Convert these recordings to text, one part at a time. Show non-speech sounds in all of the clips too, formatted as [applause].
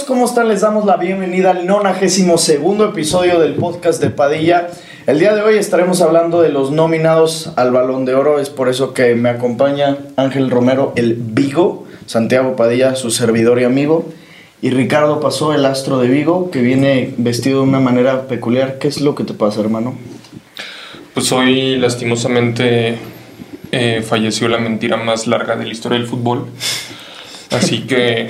¿Cómo están? Les damos la bienvenida al 92 segundo episodio del podcast de Padilla. El día de hoy estaremos hablando de los nominados al Balón de Oro. Es por eso que me acompaña Ángel Romero, el Vigo, Santiago Padilla, su servidor y amigo, y Ricardo Pasó, el astro de Vigo, que viene vestido de una manera peculiar. ¿Qué es lo que te pasa, hermano? Pues hoy lastimosamente eh, falleció la mentira más larga de la historia del fútbol. Así que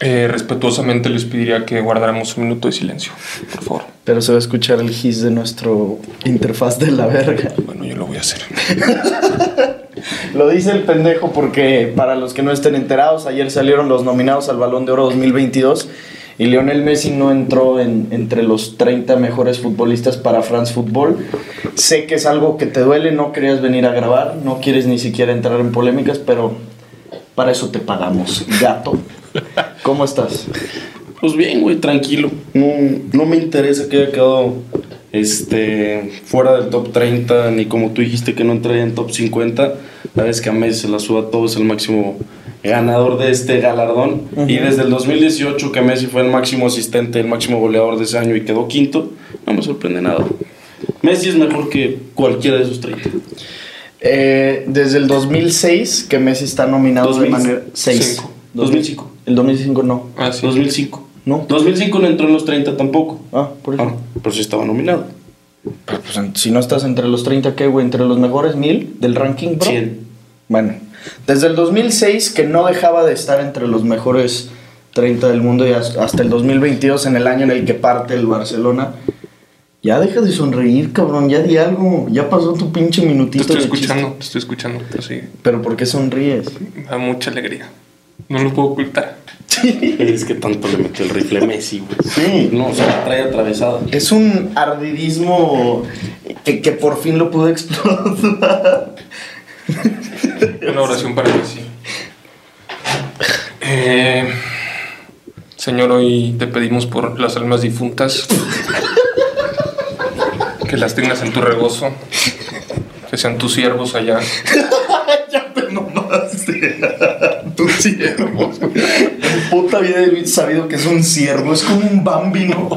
eh, respetuosamente les pediría que guardáramos un minuto de silencio, por favor. Pero se va a escuchar el his de nuestro interfaz de la verga. Bueno, yo lo voy a hacer. [laughs] Lo dice el pendejo porque para los que no estén enterados, ayer salieron los nominados al Balón de Oro 2022 y Lionel Messi no entró en, entre los 30 mejores futbolistas para France Football. Sé que es algo que te duele, no querías venir a grabar, no quieres ni siquiera entrar en polémicas, pero para eso te pagamos, gato. ¿Cómo estás? Pues bien, güey, tranquilo. No, no me interesa que haya quedado este, fuera del top 30, ni como tú dijiste que no entraría en top 50. La vez que a Messi se la suba a todos, el máximo ganador de este galardón. Y desde el 2018, que Messi fue el máximo asistente, el máximo goleador de ese año y quedó quinto, no me sorprende nada. Messi es mejor que cualquiera de esos 30. Eh, desde el 2006 que Messi está nominado de 2005. manera... 6. 2005. El 2005 no. Ah, sí. 2005. ¿No? 2005 no entró en los 30 tampoco. Ah, por eso. Ah, pero sí estaba nominado. Pero, pues, si no estás entre los 30, ¿qué, güey? ¿Entre los mejores mil del ranking, bro? 100. Bueno, desde el 2006 que no dejaba de estar entre los mejores 30 del mundo y has- hasta el 2022 en el año en el que parte el Barcelona. Ya deja de sonreír, cabrón, ya di algo, ya pasó tu pinche Te minutito estoy de escuchando, chiste. te estoy escuchando, pero sí, Pero ¿por qué sonríes? da mucha alegría. No lo puedo ocultar. [laughs] Es que tanto le metió el rifle Messi, güey. Sí. No, se la trae atravesada. Es un ardidismo que, que por fin lo pude explotar. Una oración para Messi. Eh, señor, hoy te pedimos por las almas difuntas que las tengas en tu regozo, que sean tus siervos allá. Mamaste. Tu ciervo. En puta vida he sabido que es un ciervo. Es como un Bambi, ¿no?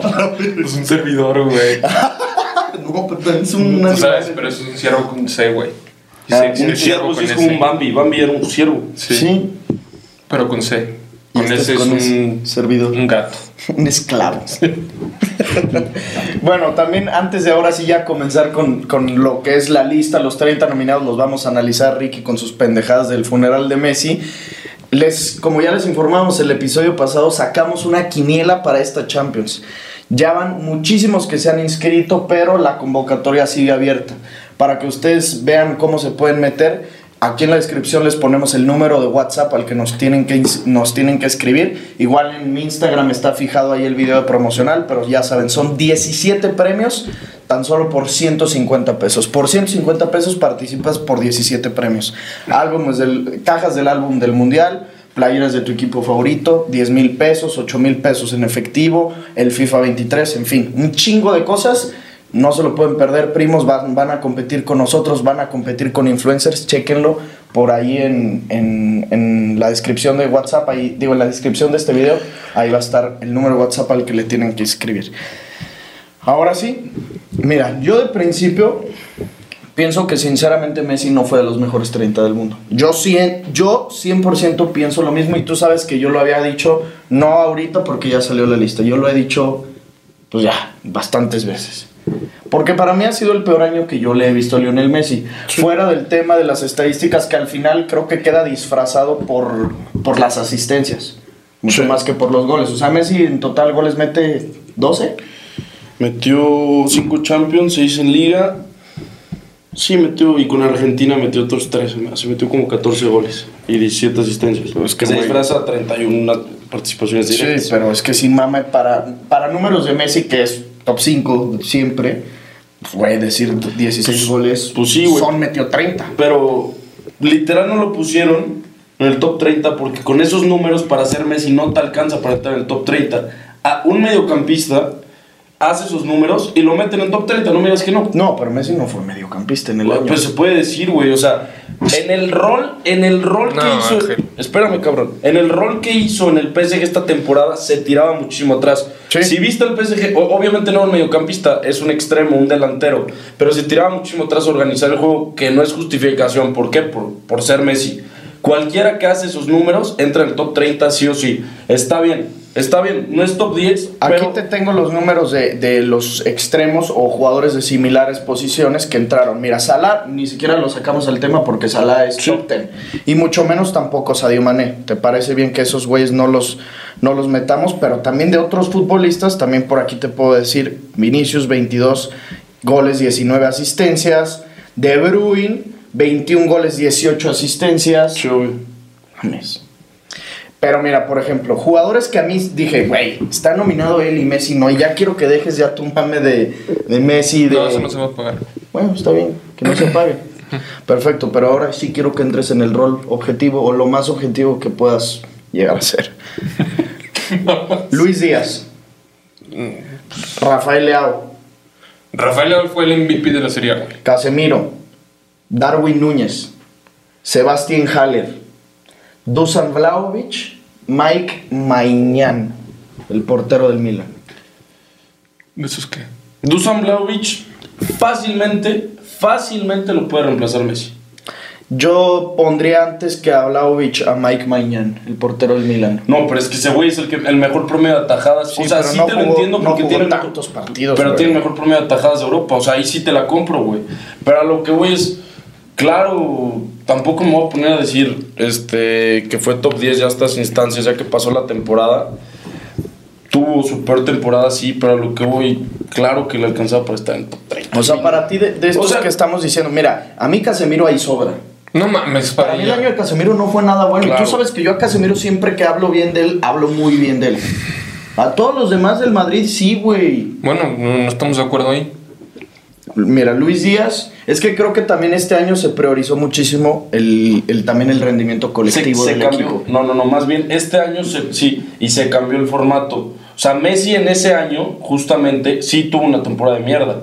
Es un servidor, güey. [laughs] no, pero también es un. Tú sabes, pero es un ciervo con C, güey. Ah, un ciervo sí es como un Bambi. Bambi era un ciervo. Sí, Sí. pero con C. Y Con este es con un, servidor. un gato. [laughs] Un esclavo. [laughs] bueno, también antes de ahora sí ya comenzar con, con lo que es la lista, los 30 nominados los vamos a analizar Ricky con sus pendejadas del funeral de Messi. Les, como ya les informamos el episodio pasado, sacamos una quiniela para esta Champions. Ya van muchísimos que se han inscrito, pero la convocatoria sigue abierta. Para que ustedes vean cómo se pueden meter, aquí en la descripción les ponemos el número de WhatsApp al que nos tienen que, nos tienen que escribir. Igual en mi Instagram está fijado ahí el video promocional, pero ya saben, son 17 premios tan solo por 150 pesos. Por 150 pesos participas por 17 premios. Álbumes del, cajas del álbum del mundial, playeras de tu equipo favorito, 10 mil pesos, 8 mil pesos en efectivo, el FIFA 23, en fin, un chingo de cosas. No se lo pueden perder, primos, van, van a competir con nosotros, van a competir con influencers, chequenlo por ahí en, en- en la descripción de WhatsApp, ahí, digo, en la descripción de este video, ahí va a estar el número de WhatsApp al que le tienen que escribir. Ahora sí, mira, yo de principio pienso que sinceramente Messi no fue de los mejores 30 del mundo. Yo, cien- yo 100% pienso lo mismo y tú sabes que yo lo había dicho, no ahorita porque ya salió la lista, yo lo he dicho pues ya bastantes veces. Porque para mí ha sido el peor año que yo le he visto a Lionel Messi. Fuera del tema de las estadísticas que al final creo que queda disfrazado por, por las asistencias. Mucho Sí. más que por los goles. O sea, Messi en total goles mete 12. Metió 5 Champions, 6 en Liga. Sí, metió, y con Argentina metió otros 13, se metió como 14 goles y 17 asistencias. Pues que se muy- disfraza 31 participaciones Sí, directas. pero es que sin mame para, para números de Messi, que es top 5 siempre, pues, güey, decir 16 goles, pues sí, güey. son metió 30. Pero literal no lo pusieron en el top 30 porque con esos números para ser Messi no te alcanza para estar en el top 30. A un mediocampista hace esos números y lo meten en top 30, no me digas que no. No, pero Messi no fue mediocampista en el Pues, año. pues se puede decir, güey, o sea, En el rol, en el rol que No, hizo. Ángel. Espérame, cabrón. En el rol que hizo en el PSG esta temporada se tiraba muchísimo atrás. Sí. Si viste el PSG, obviamente no es un mediocampista, es un extremo, un delantero. Pero se tiraba muchísimo atrás a organizar el juego, que no es justificación. ¿Por qué? Por, por ser Messi. Cualquiera que hace esos números entra en el top 30 sí o sí. Está bien, está bien. No es top 10, Aquí pero te tengo los números de, de los extremos o jugadores de similares posiciones que entraron. Mira, Salah ni siquiera lo sacamos al tema porque Salah es Sí. top 10. Y mucho menos tampoco Sadio Mané. ¿Te parece bien que esos güeyes no los, no los metamos? Pero también de otros futbolistas, también por aquí te puedo decir, Vinicius 22 goles, 19 asistencias. De Bruyne 21 goles, 18 asistencias. Mames. Pero mira, por ejemplo, jugadores que a mí dije, güey, está nominado él y Messi, no, y ya quiero que dejes ya tu mame de, de Messi, de... No, eso no se va a pagar. Bueno, está bien, que no se pague. Perfecto, pero ahora sí quiero que entres en el rol objetivo o lo más objetivo que puedas llegar a ser. [laughs] Luis Díaz. Rafael Leao. Rafael Leao fue el MVP de la Serie. Casemiro. Darwin Núñez. Sebastián Haller. Dusan Vlahovic. Mike Maignan, el portero del Milan. ¿Eso es qué? Dusan Vlahovic fácilmente, fácilmente lo puede reemplazar Messi. Yo pondría antes que a Vlahovic a Mike Maignan, el portero del Milan. No, pero es que ese güey es el, que, el mejor promedio de atajadas. Sí, o sea, sí no te lo entiendo porque tiene tantos partidos, Pero tiene el mejor promedio de atajadas de Europa. O sea, ahí sí te la compro, güey. Pero a lo que voy es. Claro, tampoco me voy a poner a decir este, que fue top 10 ya a estas instancias, ya que pasó la temporada. Tuvo su peor temporada, sí, pero a lo que voy, claro que le alcanzaba para estar en top 30. O sea, para ti, de, de estos O sea- que estamos diciendo, mira, a mí Casemiro ahí sobra. No mames, para, Para mí el año de Casemiro no fue nada bueno. Claro. Tú sabes que yo a Casemiro siempre que hablo bien de él, hablo muy bien de él. A todos los demás del Madrid sí, güey. Bueno, no, no estamos de acuerdo ahí. Mira, Luis Díaz, es que creo que también este año se priorizó muchísimo el, el- también el rendimiento se, colectivo se del cambió. equipo. No, no, no, más bien este año se- sí, y se cambió el formato. O sea, Messi en ese año, justamente, sí tuvo una temporada de mierda.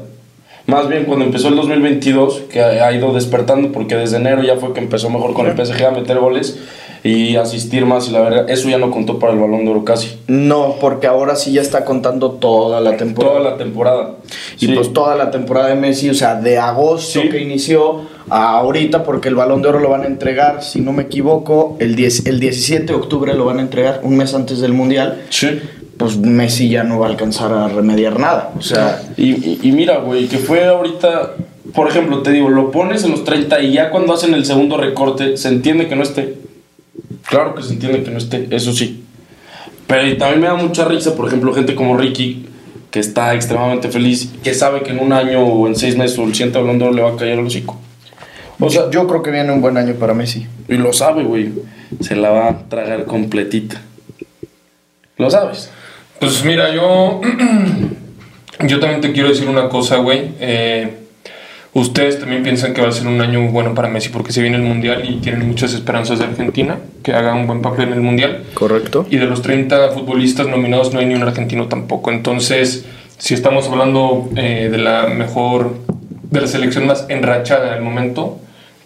Más bien cuando empezó el 2022, que ha ha ido despertando, porque desde enero ya fue que empezó mejor con el PSG a meter goles y asistir más, y la verdad, eso ya no contó para el balón de oro casi. No, porque ahora sí ya está contando toda la temporada. Toda la temporada. Y Sí. pues toda la temporada de Messi, o sea, de agosto Sí. que inició a ahorita, porque el balón de oro lo van a entregar, si no me equivoco, el, 10, el 17 de octubre lo van a entregar, un mes antes del Mundial. Sí. Pues Messi ya no va a alcanzar a remediar nada. O sea, Y, y- y mira, güey, que fue ahorita, por ejemplo, te digo, lo pones en los 30 y ya cuando hacen el segundo recorte, se entiende que no esté. Claro que se entiende que no esté, eso sí. Pero también me da mucha risa, por ejemplo, gente como Ricky, que está extremadamente feliz, que sabe que en un año o en seis meses o el siguiente hablando le va a caer el hocico. o sea, yo creo que viene un buen año para Messi. Y lo sabe, güey. Se la va a tragar completita. Lo sabes. Pues mira, yo. [clears throat] yo también te quiero decir una cosa, güey. Eh, ustedes también piensan que va a ser un año bueno para Messi porque se viene el mundial y tienen muchas esperanzas de Argentina que haga un buen papel en el mundial. Correcto. Y de los 30 futbolistas nominados no hay ni un argentino tampoco. Entonces, si estamos hablando eh, de la mejor, de la selección más enrachada del momento,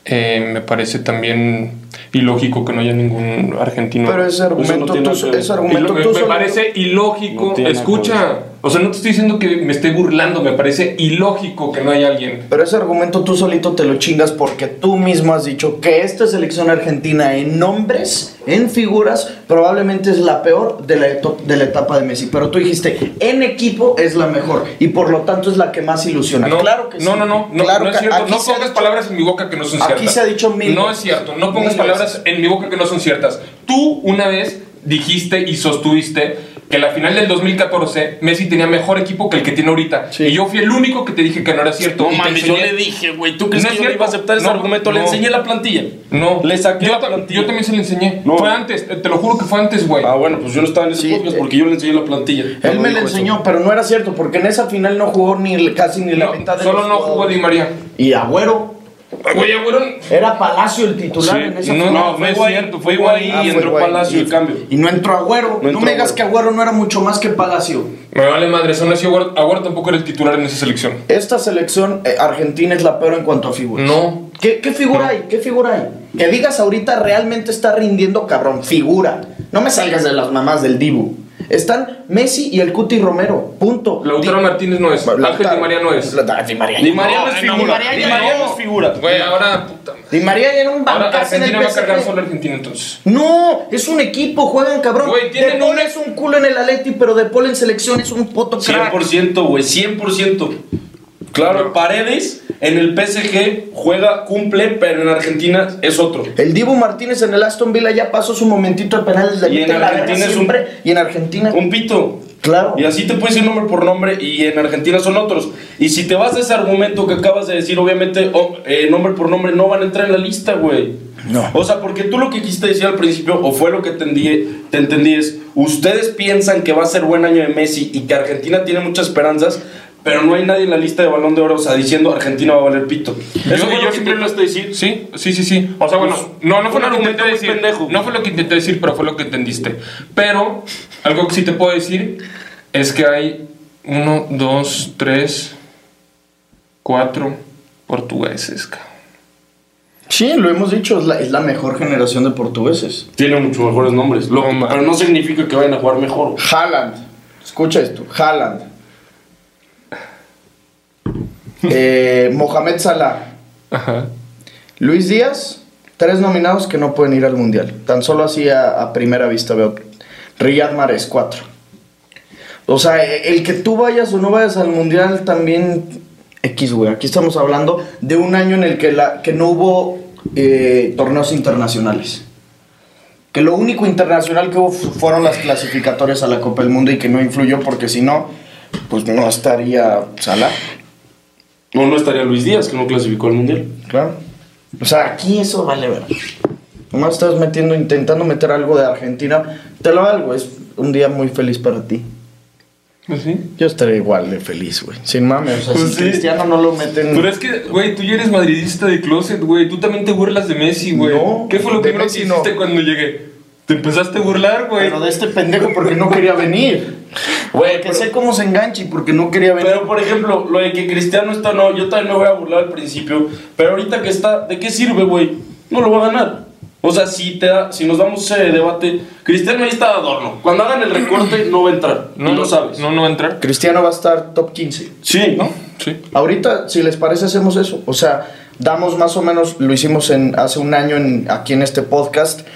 eh, me parece también ilógico que no haya ningún argentino. Pero ese argumento, tú, ese argumento me, tú me solo- parece ilógico. No Escucha, o sea, no te estoy diciendo que me esté burlando, me parece ilógico que no haya alguien. Pero ese argumento tú solito te lo chingas porque tú mismo has dicho que esta selección argentina en nombres, en figuras, probablemente es la peor de la, de la etapa de Messi. Pero tú dijiste, en equipo es la mejor y por lo tanto es la que más ilusiona. No, claro que sí. no, no, no, no, Claro no es cierto. aquí No pongas dicho- palabras en mi boca que no son Aquí ciertas. se ha dicho mil No es cierto, no pongas palabras en mi boca que no son ciertas. Tú una vez dijiste y sostuviste que la final del 2014 Messi tenía mejor equipo que el que tiene ahorita. Sí. Y yo fui el único que te dije que no era cierto. No mames, yo le dije, güey, ¿tú crees No que yo le iba a aceptar ese No, argumento? Le no. enseñé la plantilla. No, Le saqué yo, la plantilla. yo también se le enseñé. No. Fue antes, te, te lo juro que fue antes, güey. Ah, bueno, pues yo no estaba en ese Sí, podcast eh, porque yo le enseñé la plantilla. Él me eso. enseñó, pero no era cierto porque en esa final no jugó ni casi ni la No, mitad de solo los no jugó. Di María. Y Agüero, Güey, Agüero, era Palacio el titular Sí, en esa no. No, fue es Higuaín, cierto, fue fue Higuaín. Ah, y fue entró Higuaín. Palacio Y- el cambio. Y no entró Agüero. No No, me digas Agüero. que Agüero no era mucho más que Palacio. me vale madre. Son así, Agüero, Agüero tampoco era el titular en esa selección. Esta selección eh, argentina es la peor en cuanto a figuras. No, ¿Qué, qué figura hay? ¿Qué figura hay? Que digas ahorita realmente está rindiendo cabrón. Figura. No me salgas de las mamás del Dibu. Están Messi y el Cuti Romero. Punto. Lautaro Di- Martínez no es. Ángel Lautaro- Di María no es. La- Di María. Di María no es figura. Di María Di ya María no. no es figura. Güey, ahora, puta. Di María era un Ahora bancazo en el Argentina va a cargar solo a Argentina entonces. No, es un equipo, juegan cabrón. Güey, tienen de Paul un- es un culo en el Atleti, pero De Paul en selección es un puto crack. 100%, güey, 100%. Claro, Paredes en el PSG juega, cumple, pero en Argentina es otro. El Dibu Martínez en el Aston Villa ya pasó su momentito de penales. Le Y en Argentina es un-. Y en Argentina. Un pito. Claro. Y así te puedes ir nombre por nombre y en Argentina son otros. Y si te vas a ese argumento que acabas de decir, obviamente oh, eh, nombre por nombre no van a entrar en la lista, güey. No. O sea, porque tú lo que quisiste decir al principio, o fue lo que entendí, te entendí, es, ustedes piensan que va a ser buen año de Messi y que Argentina tiene muchas esperanzas, pero no hay nadie en la lista de balón de oro, o sea, diciendo Argentina va a valer pito. Eso Yo- fue yo lo que siempre lo- intentaste decir. Sí, sí, sí, sí. O sea, bueno, Pues, no, no fue un lo que argumento intenté decir. pendejo. No fue lo que intenté decir, pero fue lo que entendiste. Pero, algo que sí te puedo decir es que hay uno, dos, tres, cuatro portugueses, cabrón. Sí, lo hemos dicho, es la, es la mejor generación de portugueses. Tiene mucho mejores nombres, lo- pero no significa que vayan a jugar mejor. Haaland. Escucha esto. Haaland. Eh, Mohamed Salah. Ajá. Luis Díaz. Tres nominados que no pueden ir al mundial. Tan solo así a, a primera vista veo. Riyad Mahrez, cuatro. O sea, e- el que tú vayas o no vayas al mundial también. X, güey. Aquí estamos hablando de un año en el que, la, que no hubo eh, torneos internacionales. Que lo único internacional que hubo fu- fueron las clasificatorias a la Copa del Mundo y que no influyó porque si no, pues no estaría Salah. No, no estaría Luis Díaz, que no clasificó al Mundial. Claro. O sea, aquí eso vale ver. Nomás estás metiendo, intentando meter algo de Argentina. Te lo valgo, es un día muy feliz para ti. ¿Pues sí? Yo estaré igual de feliz, güey. Sin mames, o sea, Pues si sí. Cristiano no lo meten. Pero es que, güey, tú ya eres madridista de closet, güey. Tú también te burlas de Messi, güey. No, ¿Qué fue lo primero Messi que no. hiciste cuando llegué? Te empezaste a burlar, güey. Pero de este pendejo porque no quería venir. Güey, que pero- sé cómo se engancha y porque no quería venir. Pero, por ejemplo, lo de que Cristiano está, no, yo también me voy a burlar al principio, pero ahorita que está, ¿de qué sirve, güey? No lo va a ganar. O sea, si, te da, si nos damos ese debate, Cristiano ahí está de adorno. Cuando hagan el recorte, [clears throat] no va a entrar. no, y lo sabes. No, no va a entrar. Cristiano va a estar top 15. Sí, ¿no? Sí. Ahorita, si les parece, hacemos eso. O sea, damos más o menos, lo hicimos en, hace un año en, aquí en este podcast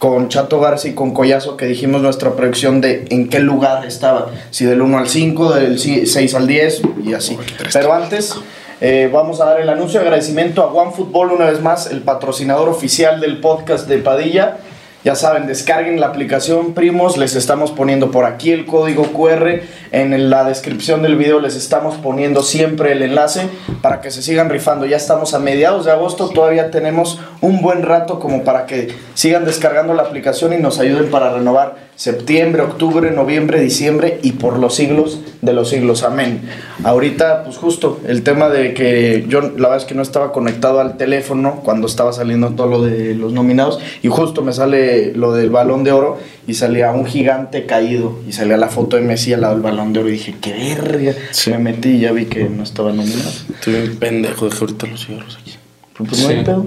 con Chato Garza y con Collazo, que dijimos nuestra predicción de en qué lugar estaba. Si del 1 al 5, del ci- 6 al 10 y así. Pero antes, eh, vamos a dar el anuncio de agradecimiento a OneFootball una vez más, el patrocinador oficial del podcast de Padilla. Ya saben, descarguen la aplicación, primos. Les estamos poniendo por aquí el código QR. En la descripción del video les estamos poniendo siempre el enlace para que se sigan rifando. Ya estamos a mediados de agosto. Todavía tenemos un buen rato como para que sigan descargando la aplicación y nos ayuden para renovar septiembre, octubre, noviembre, diciembre y por los siglos de los siglos. Amén. Ahorita, pues justo el tema de que yo la verdad es que no estaba conectado al teléfono cuando estaba saliendo todo lo de los nominados y justo me sale lo del balón de oro y salía un gigante caído y salía la foto de Messi al lado del balón de oro y dije, qué verga. Me metí y ya vi que no estaba nominado. Estoy bien pendejo, dejé ahorita los cigarros aquí. Pues no hay Sí. pedo.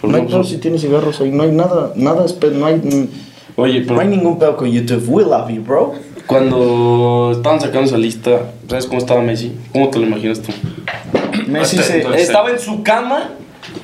Pues No hay pedo pues- si tiene cigarros ahí. No hay nada, nada, no hay, Oye, pero hay ningún pedo con YouTube. We love you, bro. cuando estaban sacando esa lista, ¿sabes cómo estaba Messi? ¿Cómo te lo imaginas tú? Messi se, Estaba en su cama,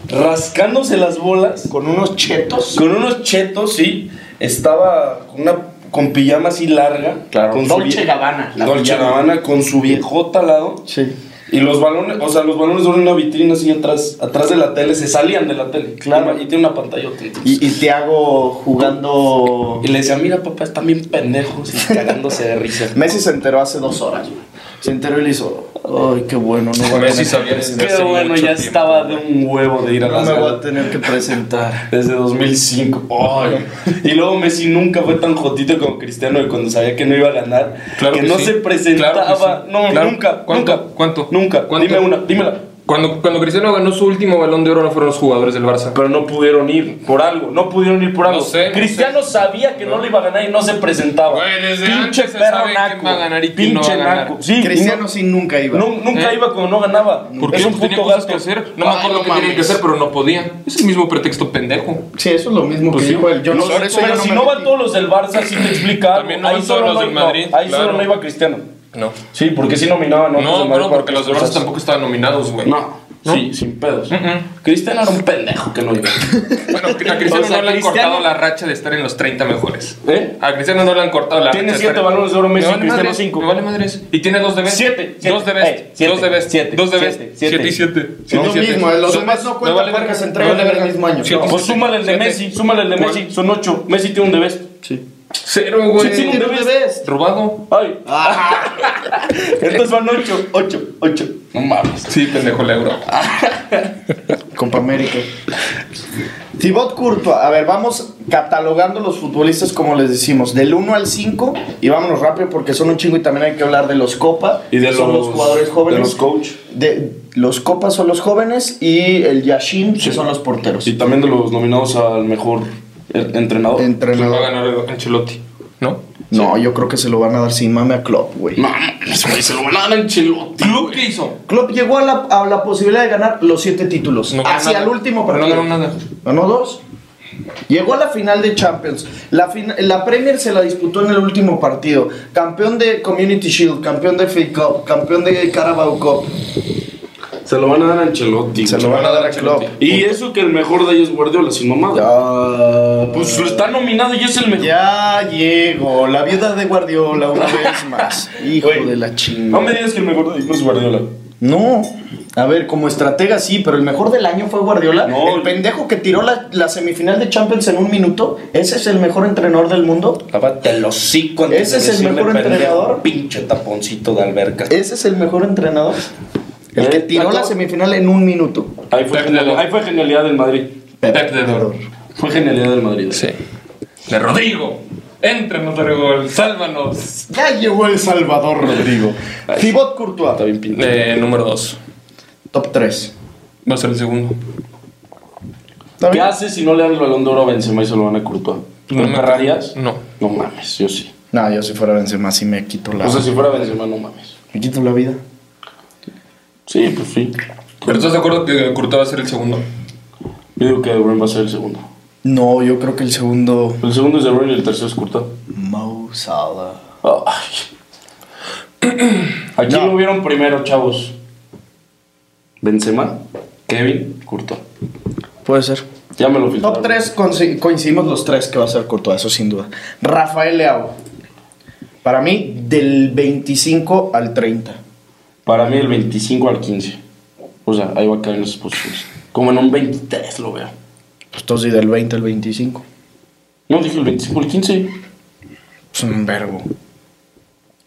rascándose las bolas. con unos chetos. Con unos chetos, sí. Estaba con una con pijama así larga. Claro, Con Dolce Gabbana, la Dolce pijama. Gabbana con su viejota al lado. Sí. Y los balones, o sea, los balones en una vitrina así atrás, atrás de la tele, se salían de la tele. Claro. Y, y tiene una pantallota. Y, y Tiago jugando. Y le decía, mira papá, están bien pendejos y cagándose de risa. Messi se enteró hace dos horas, güey. Se enteró y le hizo. Ay, qué bueno, no voy a. Qué bueno, ya tiempo, estaba de un huevo de ir a No las me voy a tener que presentar. Desde 2005. Ay. [laughs] Y luego Messi nunca fue tan jotito como Cristiano de cuando sabía que no iba a ganar. Claro que, que no sí. se presentaba. Claro que sí. No, Claro. nunca. ¿Cuánto? Nunca. ¿Cuánto? Nunca. ¿Cuánto? Dime una, dímela. Cuando, cuando Cristiano ganó su último balón de oro no fueron los jugadores del Barça. Pero no pudieron ir por algo, no pudieron ir por algo. No sé, no Cristiano sabía que no. le iba a ganar y no se presentaba. Güey, desde antes se sabe quién va a ganar y quién no va a ganar. naco. Sí, Cristiano no- sí nunca iba. no- nunca ¿Eh? iba cuando no ganaba. Porque es un tenía puto cosas gasto. que hacer. No me Ay, acuerdo no qué que hacer, pero no podían. Es el mismo pretexto pendejo. Sí, eso es lo mismo Pues que sí. dijo él. Yo no, No, por eso pero yo si me no van todos los del Barça, sí te explica. [clears throat] También no ahí van solo todos los no- del Madrid, ahí solo no iba Cristiano. No. Sí, porque sí nominaban No, no, para porque los Barça cosas. tampoco estaban nominados, güey. No, ¿No? sí, sin pedos. Mm-mm. Cristiano era un pendejo que no iba. [laughs] Bueno, a Cristiano O sea, no le han Cristiano- cortado la racha de estar en los 30 mejores. ¿Eh? A Cristiano no le han cortado la Tiene racha. siete estar- balones de oro Messi, Me vale Cristiano madres, cinco. Me vale madres. Y tiene dos de best. Siete, siete. Dos de best. Eh, siete, dos de best. siete, dos de best. siete, Siete, siete. y siete. Es Siete lo mismo, eh, los demás no cuentan vale porque se entregan en el mismo año. Pues súmale el de. Messi, súmale el de. Messi, son ocho. Messi tiene un de best. Sí. Cero, güey. Sí, tiene un. Robado. Ay. [laughs] Entonces van ocho, ocho, ocho. No mames. Sí, pendejo el euro. [laughs] Copa América. Thibaut Courtois. A ver, vamos catalogando los futbolistas como les decimos, del 1 al 5 y vámonos rápido porque son un chingo y también hay que hablar de los Copa. Y de son los- los jugadores jóvenes. de los coach. De, los Copa son los jóvenes y el Yashin que son los porteros. Y también de los nominados al mejor eh, entrenador. Pues va a Entrenador. ganar Ancelotti. ¿No? No, yo creo que se lo van a dar sin mame a Klopp, güey. No, se lo van a dar a Ancelotti. ¿Club güey. qué hizo? Klopp llegó a la, a la posibilidad de ganar los siete títulos. No hacia nada. el último No partido. ganó nada. Ganó dos. Llegó a la final de Champions. La, fin- la Premier se la disputó en el último partido. Campeón de Community Shield, campeón de FA Cup, campeón de Carabao Cup. Se lo van a dar a Ancelotti. Se lo van a dar a Klopp. Y eso que el mejor de ellos es Guardiola, sin mamada. Ya, Pues está nominado y es el mejor. ya llegó la viuda de Guardiola una vez más. [laughs] Hijo de la No chingada. me digas que el mejor de ellos es Guardiola. No. A ver, como estratega sí, pero el mejor del año fue Guardiola. No. el pendejo que tiró la, la semifinal de Champions en un minuto. Ese es el mejor entrenador del mundo. Lávate el hocico Ese es el mejor pendejo, entrenador. Pinche taponcito de alberca. Ese es el mejor entrenador. El que Eh, tiró la semifinal en un minuto. Ahí fue, genialidad, ahí fue genialidad del Madrid. Pep Dedor. Fue genialidad del Madrid. Sí. De Rodrigo. Éntranos, Rodrigo. Sálvanos. Ya llegó el Salvador Rodrigo. Thibaut Courtois. Está bien pintado. Eh, número 2. Top 3. Va a ser el segundo. ¿Qué hace si no le dan el balón de oro a Benzema y se lo van a Courtois? ¿Lo No me- agarrarías? No. No mames, yo sí. No, yo si fuera Benzema sí me quito la... O sea, si fuera Benzema, no mames. me quito la vida. Sí, pues sí. Pero estás de acuerdo que Courtois va a ser el segundo. Yo digo que De Bruyne va a ser el segundo. No, yo creo que el segundo... El segundo es De Bruyne y el tercero es Courtois. Mo Salah. Ay. [clears throat] ¿A quién No. lo vieron primero, chavos? Benzema, Kevin, Courtois. Puede ser. Ya me lo filtraron. Top 3 coincidimos los tres que va a ser Courtois, eso sin duda. Rafael Leao. Para mí, del 25 al 30. Para mí el 25 al 15. O sea, ahí va a caer en esas posiciones. Como en un 23 lo veo. Pues todos y del 20 al 25. No, dije el 25 al 15. Es un verbo.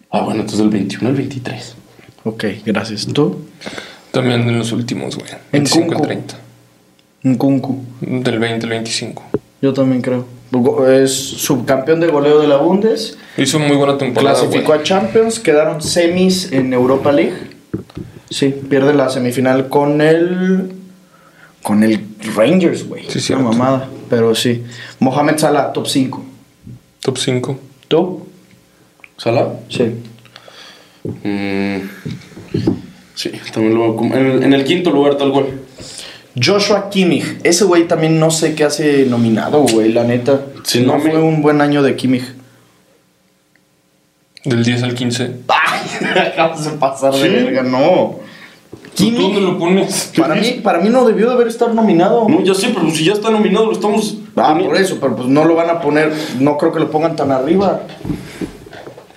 Ah, bueno, entonces del 21 al 23. Ok, gracias. ¿Tú? También en los últimos, güey. En 25 al Kunku. 30. Nkunku. Del 20 al 25. Yo también creo. Es subcampeón de goleo de la Bundes. Hizo muy buena temporada. Clasificó a Champions. Quedaron semis en Europa League. Sí, pierde la semifinal con el. Con el Rangers, güey. Sí, Una cierto. mamada. Pero sí. Mohamed Salah, top 5. Top 5. ¿Tú? ¿Sala? Sí. Mm, sí, también lo en, en el quinto lugar, tal cual. Joshua Kimmich. Ese güey también no sé qué hace nominado, güey, la neta. Sí, no no me- fue un buen año de Kimmich. Del 10 al 15. ¡Ay! [laughs] Acabas de pasar de Sí. verga, no. ¿Tú dónde lo pones? para mí, para mí no debió de haber estado nominado. No, ya sé, pero si ya está nominado, lo estamos. Ah, por eso, pero pues no lo van a poner, no creo que lo pongan tan arriba.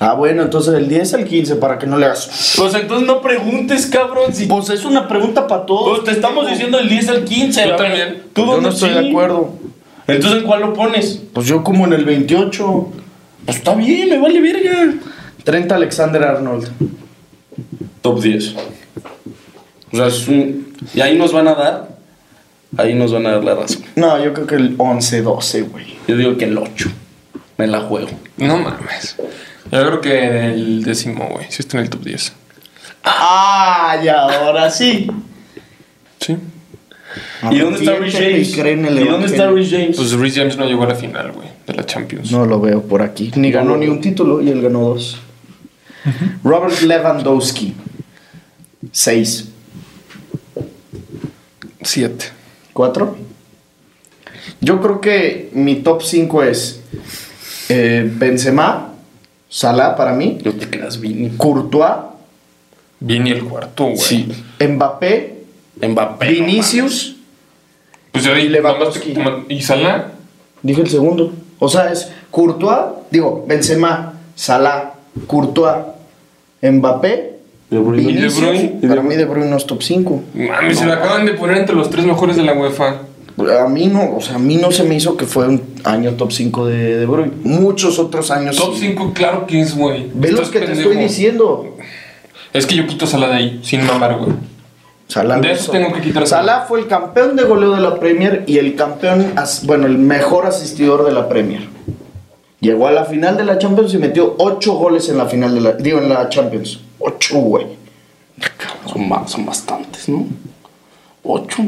Ah, bueno, entonces el 10 al 15 para que no le hagas. Pues entonces no preguntes, cabrón. Si Pues es una pregunta para todos. pues te estamos diciendo el 10 al 15. Yo también. ¿Tú Yo no estoy sí? de acuerdo. Entonces, ¿en cuál lo pones? Pues yo como en el 28. Pues está bien, me vale verga. 30 Alexander Arnold. Top 10. O sea, es un. Y ahí nos van a dar. Ahí nos van a dar la razón. No, yo creo que el 11, 12, güey. Yo digo que el 8. Me la juego. No mames. Yo creo que el décimo, güey. Sí está en el top 10. Ah, y ahora sí. Sí. ¿Y dónde está Rich James? y cree en el ¿Y dónde está. Rich James? Pues Rhys James no llegó a la final, güey, de la Champions. No lo veo por aquí. Ni ganó ni un título y él ganó dos. Robert Lewandowski. Seis. Siete. ¿Cuatro? Yo creo que mi top 5 es eh, Benzema, Salah para mí, no te creas, Vini. Courtois, Vini el cuarto, güey. Sí. Mbappé, Mbappé. Vinicius, Pues ya Y Lewandowski. ¿Y Salah? dije el segundo. O sea, es Courtois, digo, Benzema, Salah, Courtois, Mbappé, De Bruyne. Vinicius. De Bruyne. Para mí De Bruyne no es top 5. Mami, se lo acaban de poner entre los tres mejores de la UEFA. A mí no, o sea, a mí no se me hizo que fue un año top 5 de De Bruyne. Muchos otros años. Top sí. 5, claro que es, güey. Ve lo Estás que te estoy diciendo. Es que yo quito a Salah de ahí, sin mamar, güey. Salah De eso tengo que quitar Salah fue el campeón de goleo de la Premier y el campeón, bueno, el mejor asistidor de la Premier. Llegó a la final de la Champions y metió 8 goles en la final de la, digo, en la Champions. 8, güey. Son, son bastantes, ¿no? Ocho.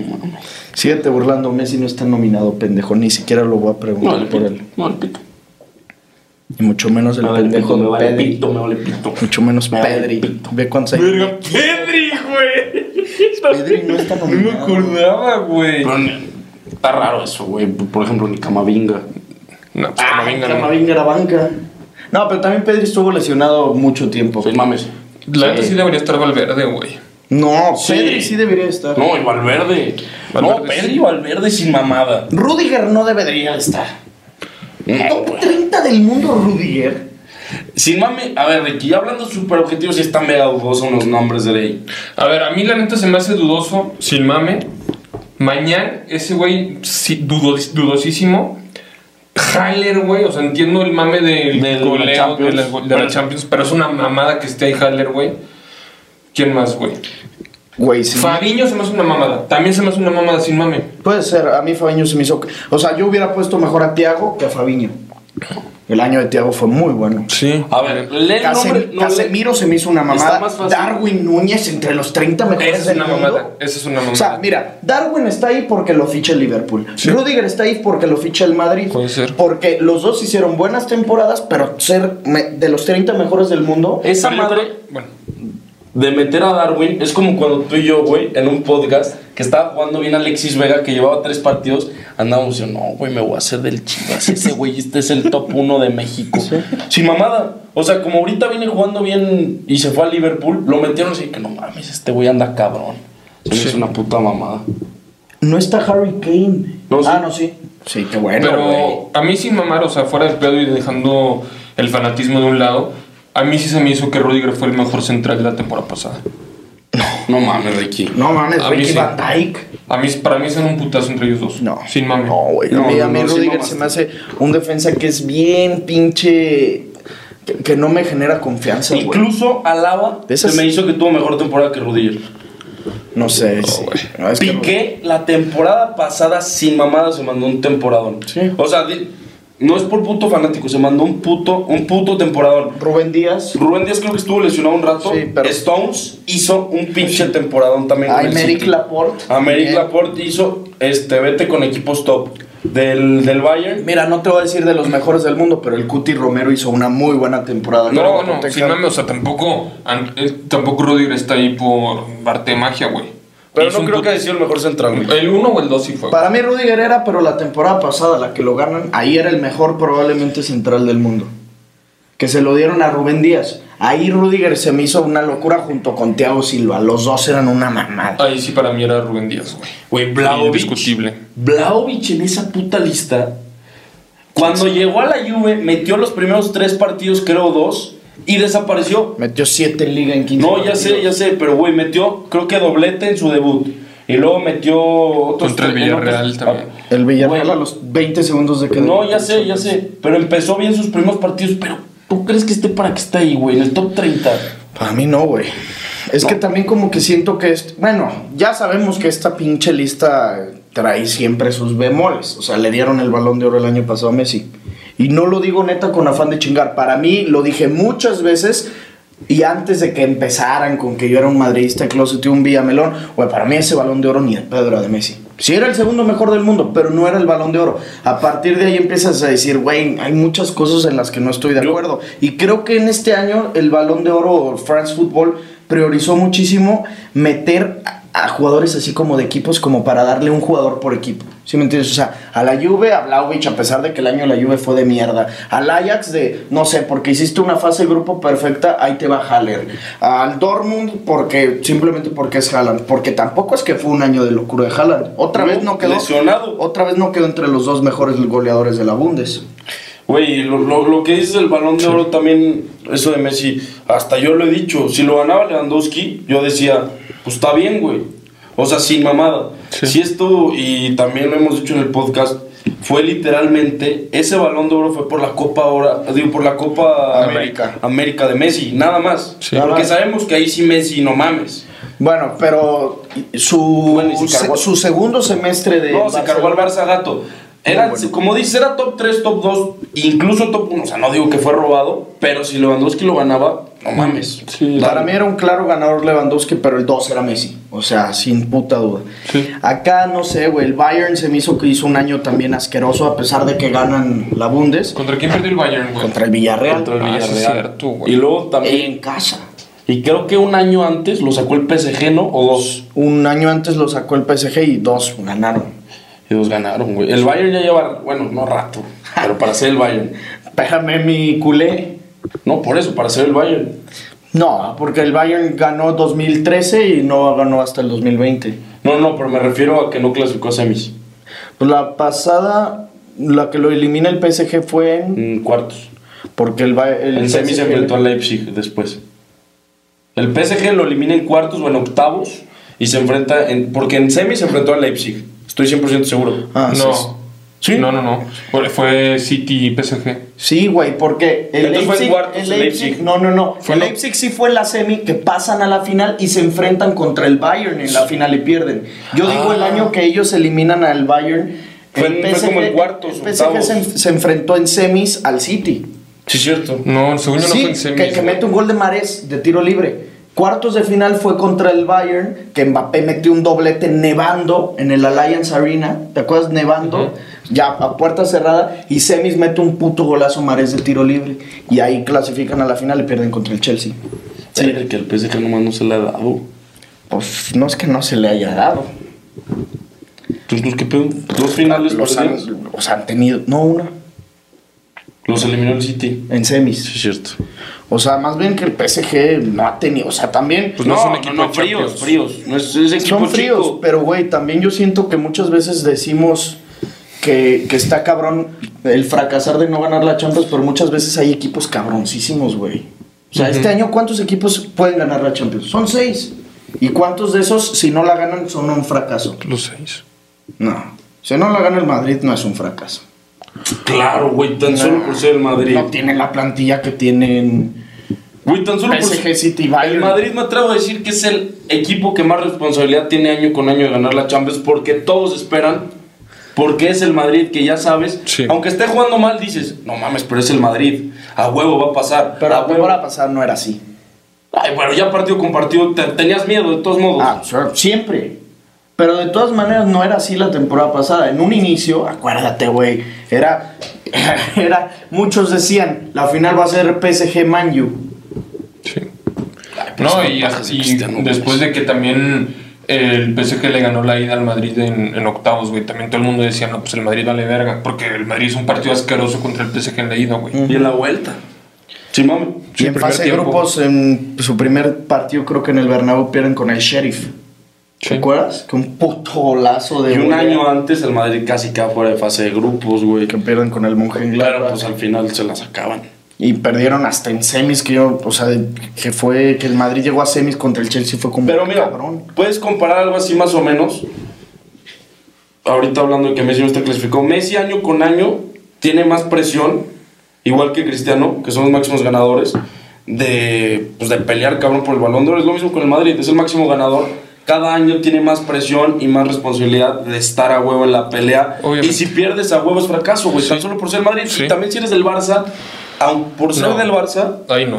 No mames. Síguete burlando, Messi no está nominado, pendejo. Ni siquiera lo voy a No, preguntar por él. No, el pito. Y mucho menos el pendejo pito, me vale Pedri. pito, me vale pito. Mucho menos Me vale Pedri. pito. Ve cuántos hay. Verga, Pedri, güey. Pedri no está No me nominado. acordaba, güey. Está raro eso, güey. Por ejemplo, ni Camavinga. No, pues Ah, Camavinga no. Camavinga era banca. No, pero también Pedri estuvo lesionado mucho tiempo. Pues mames. La neta sí debería estar Valverde, güey. No, Sí. Pedri sí debería estar. No, y Valverde. no, Valverde Pedri sí. y Valverde sin mamada. Rudiger no debería estar. No, Top güey. 30 del mundo, Rudiger. Sin mame, a ver, ya hablando super objetivos, sí están mega dudosos los nombres de ley. A ver, a mí la neta se me hace dudoso, sin mame. Mañana, ese güey, sí, dudo- dudosísimo. Haller, güey, o sea, entiendo el mame del De la goleo Champions. de la, de la. Champions, pero es una mamada que esté ahí Haller, güey. ¿Quién más, güey? Güey, sí. Fabiño se me hace una mamada. También se me hace una mamada sin mame. Puede ser, a mí Fabiño se me hizo. O sea, yo hubiera puesto mejor a Tiago que a Fabiño. El año de Tiago fue muy bueno. Sí. A ver, lee el nombre. no, Casemiro se me hizo una Está mamada. más fácil. Darwin Núñez entre los 30 mejores Esa es del una mundo. mamada. Esa es una mamada. O sea, mira, Darwin está ahí porque lo ficha el Liverpool. Sí. Rudiger está ahí porque lo ficha el Madrid. Puede ser. Porque los dos hicieron buenas temporadas, pero ser me- de los 30 mejores del mundo. Esa Pero yo madre creo- Bueno, de meter a Darwin es como cuando tú y yo, güey, en un podcast que estaba jugando bien Alexis Vega, que llevaba tres partidos, andábamos diciendo, no, güey, me voy a hacer del Chivas. Ese güey, este es el top uno de México. Sin mamada. O sea, como ahorita viene jugando bien y se fue a Liverpool, lo metieron así que no mames, este güey anda cabrón. Sí. hizo una puta mamada. No está Harry Kane. No, sí. Ah, no, sí. Sí, qué bueno. pero a mí sin mamar, o sea, fuera de pedo y dejando el fanatismo de un lado, a mí sí se me hizo que Rudiger fue el mejor central de la temporada pasada. No mames, Ricky. No mames, A mí Ricky sí. Van Dijk. A mí, para mí son un putazo entre ellos dos. No. Sin mame. No, güey. No, a mí, a no, mí no, sí Rudiger se me hace un defensa que es bien pinche. Que, que no me genera confianza, güey. Incluso Alaba De esas- se me hizo que tuvo mejor temporada que Rudiger. No sé. sí. güey. No, es que Piqué la temporada pasada sin mamada se mandó un temporadón. Sí. O sea, di- no es por puto fanático, se mandó un puto, un puto temporadón. Rubén Díaz. Rubén Díaz creo que estuvo lesionado un rato. Sí, pero- Stones hizo un pinche temporadón también. Aymeric City. Laporte. Aymeric Bien. Laporte hizo este vete con equipos top del, del Bayern. Mira, no te voy a decir de los mejores del mundo, pero el Cuti Romero hizo una muy buena temporada. No, no, sin mame, o sea, tampoco, eh, tampoco Rudiger está ahí por arte magia, güey. Pero no creo que haya sido el mejor central. güey. El 1 o el 2 sí fue. Para mí Rudiger era, pero la temporada pasada, la que lo ganan, ahí era el mejor probablemente central del mundo. Que se lo dieron a Rubén Díaz. Ahí Rudiger se me hizo una locura junto con Thiago Silva. Los dos eran una mamada. Ahí sí para mí era Rubén Díaz, güey. Güey, Blaovic. Indiscutible. Blaovic en esa puta lista. Cuando llegó a la Juve, metió los primeros tres partidos, creo dos, y desapareció. Metió 7 en liga en 15 No, ya sé, ya sé, pero güey, metió, creo que doblete en su debut. Y luego metió otros Contra el tres- Villarreal otros- también. El Villarreal Güey. a los 20 segundos de que... No, ya sé, ya sé. Pero empezó bien sus primeros partidos. Pero, ¿tú crees que esté para que esté ahí, güey? En el top 30. Para mí no, güey. Es que también como que siento que... es- Bueno, ya sabemos que esta pinche lista trae siempre sus bemoles. O sea, le dieron el balón de oro el año pasado a Messi. Y no lo digo neta con afán de chingar. Para mí, lo dije muchas veces, Y antes de que empezaran con que yo era un madridista closet y un Villamelón, güey, para mí ese balón de oro ni de Pedro de Messi. Sí era el segundo mejor del mundo, pero no era el balón de oro. A partir de ahí empiezas a decir, güey, hay muchas cosas en las que no estoy de acuerdo. Y creo que en este año el balón de oro o France Football priorizó muchísimo meter a, jugadores así como de equipos como para darle un jugador por equipo. ¿Sí me entiendes? O sea, a la Juve, a Vlahovic, a pesar de que el año de la Juve fue de mierda. Al Ajax de, no sé, porque hiciste una fase de grupo perfecta, ahí te va Haller. Al Dortmund, porque simplemente porque es Haaland. Porque tampoco es que fue un año de locura de Haaland. Otra No, vez no quedó... lesionado. Otra vez no quedó entre los dos mejores goleadores de la Bundes. Güey, lo, lo, lo que dices del balón de oro también, eso de Messi, hasta yo lo he dicho, si lo ganaba Lewandowski, yo decía, pues está bien, güey. O sea, sin mamada. Sí. Si esto, y también lo hemos dicho en el podcast, fue literalmente, ese balón de oro fue por la Copa ahora, digo, por la Copa América. América de Messi, nada más. Sí. Porque Nada sabemos que ahí sí Messi no mames. Bueno, pero su, Bueno, y se cargó- se- su segundo semestre de No, se cargó al Barça gato. Era, bueno. como dices, era top 3, top 2, incluso top 1. O sea, no digo que fue robado, pero si Lewandowski lo ganaba, no mames. Sí. Para mí era un claro ganador Lewandowski, pero el 2 era Messi. O sea, sin puta duda. Sí. Acá, no sé, güey, el Bayern se me hizo que hizo un año también asqueroso, a pesar de que ganan la Bundes. ¿Contra quién perdió el Bayern, güey? Contra el Villarreal. Contra el Ah, sí Villarreal. cierto, y luego también. En casa. Y creo que un año antes lo sacó el PSG, ¿no? O dos. Un año antes lo sacó el PSG y dos ganaron. Y dos ganaron, güey. El Bayern ya lleva, bueno, no rato, pero para ser el Bayern. [laughs] Pégame mi culé. No, por eso, para ser el Bayern. No, porque el Bayern ganó 2013 y no ganó hasta el 2020. No, no, pero me refiero a que no clasificó a semis. Pues la pasada, la que lo elimina el PSG fue en. En cuartos. Porque el, el En semis se enfrentó al Leipzig después. El PSG lo elimina en cuartos o en octavos y se enfrenta en. Porque en semis se enfrentó al Leipzig. Estoy 100% seguro. Ah, sí, sí. no. ¿Sí? No, no, no. Fue- City y PSG. Sí, güey, porque el Entonces fue en Leipzig, cuartos el el Leipzig- Leipzig. no, no, no. Fue el no. Leipzig sí fue la semi que pasan a la final y se enfrentan contra el Bayern en la final y pierden. Yo digo el Ah. año que ellos eliminan al Bayern. Fue como en cuartos, el PSG se, en- se enfrentó en semis al City. Sí, cierto. No, según yo no sí, fue en semis. que, que mete un gol de Mares de tiro libre. Cuartos de final fue contra el Bayern, que Mbappé metió un doblete nevando en el Allianz Arena. ¿Te acuerdas? Nevando, ya a puerta cerrada. Y Semis mete un puto golazo Mares de tiro libre. Y ahí clasifican a la final y pierden contra el Chelsea. Sí, que el PSG nomás no se le ha dado. Pues no es que no se le haya dado. Entonces, ¿qué pedo? Dos finales Los han, los han tenido, no una, Los eliminó el City. en semis. Sí, cierto. O sea, más bien que el PSG no ha tenido. O sea, también. Pues no son equipo de fríos, Champions. fríos. No es, es equipo Son fríos, chico. pero güey, también yo siento que muchas veces decimos que, que está cabrón el fracasar de no ganar la Champions, pero muchas veces hay equipos cabroncísimos, güey. O sea, este año, ¿cuántos equipos pueden ganar la Champions? Son seis. ¿Y cuántos de esos, si no la ganan, son un fracaso? Los seis. No. Si no la gana el Madrid, no es un fracaso. Claro, güey, tan No. solo por ser el Madrid. No tienen la plantilla que tienen Güey, tan solo por PSG, City, El Bayern. Madrid me atrevo a decir que es el equipo que más responsabilidad tiene año con año de ganar la Champions porque todos esperan, porque es el Madrid que ya sabes, Sí. aunque esté jugando mal dices, no mames, pero es el Madrid, a huevo va a pasar. Pero a la huevo. temporada pasada no era así. Ay, bueno, ya partido con partido te- tenías miedo de todos modos. Ah, siempre. Pero de todas maneras no era así la temporada pasada. En un inicio, acuérdate, güey, era, [laughs] era, muchos decían, la final va a ser PSG Manju. Sí. No, es y, después de que también el PSG le ganó la ida al Madrid en, en octavos, güey, también todo el mundo decía, no, pues el Madrid vale verga, porque el Madrid es un partido asqueroso contra el PSG en la ida, güey. Y en la vuelta. Sí, mami. Y en fase de grupos, en su primer partido, creo que en el Bernabéu pierden con el Sheriff. ¿Te acuerdas? Que un puto golazo de Y un año antes el Madrid casi queda fuera de fase de grupos, güey. que pierden con el Claro, Mönchengladbach. pues al final se la sacaban. Y perdieron hasta en semis, que yo, o sea, que fue que el Madrid llegó a semis contra el Chelsea fue como Pero mira, cabrón. puedes comparar algo así más o menos. Ahorita hablando de que Messi no está clasificado. Messi año con año tiene más presión, igual que Cristiano, que son los máximos ganadores, de, pues, de pelear cabrón por el balón de oro. Es lo mismo con el Madrid, es el máximo ganador. Cada año tiene más presión y más responsabilidad de estar a huevo en la pelea. Obviamente. Y si pierdes a huevo es fracaso, güey. Tan Sí. solo por ser Madrid. Sí. Y también si eres del Barça, aun por ser No. del Barça, Ahí no.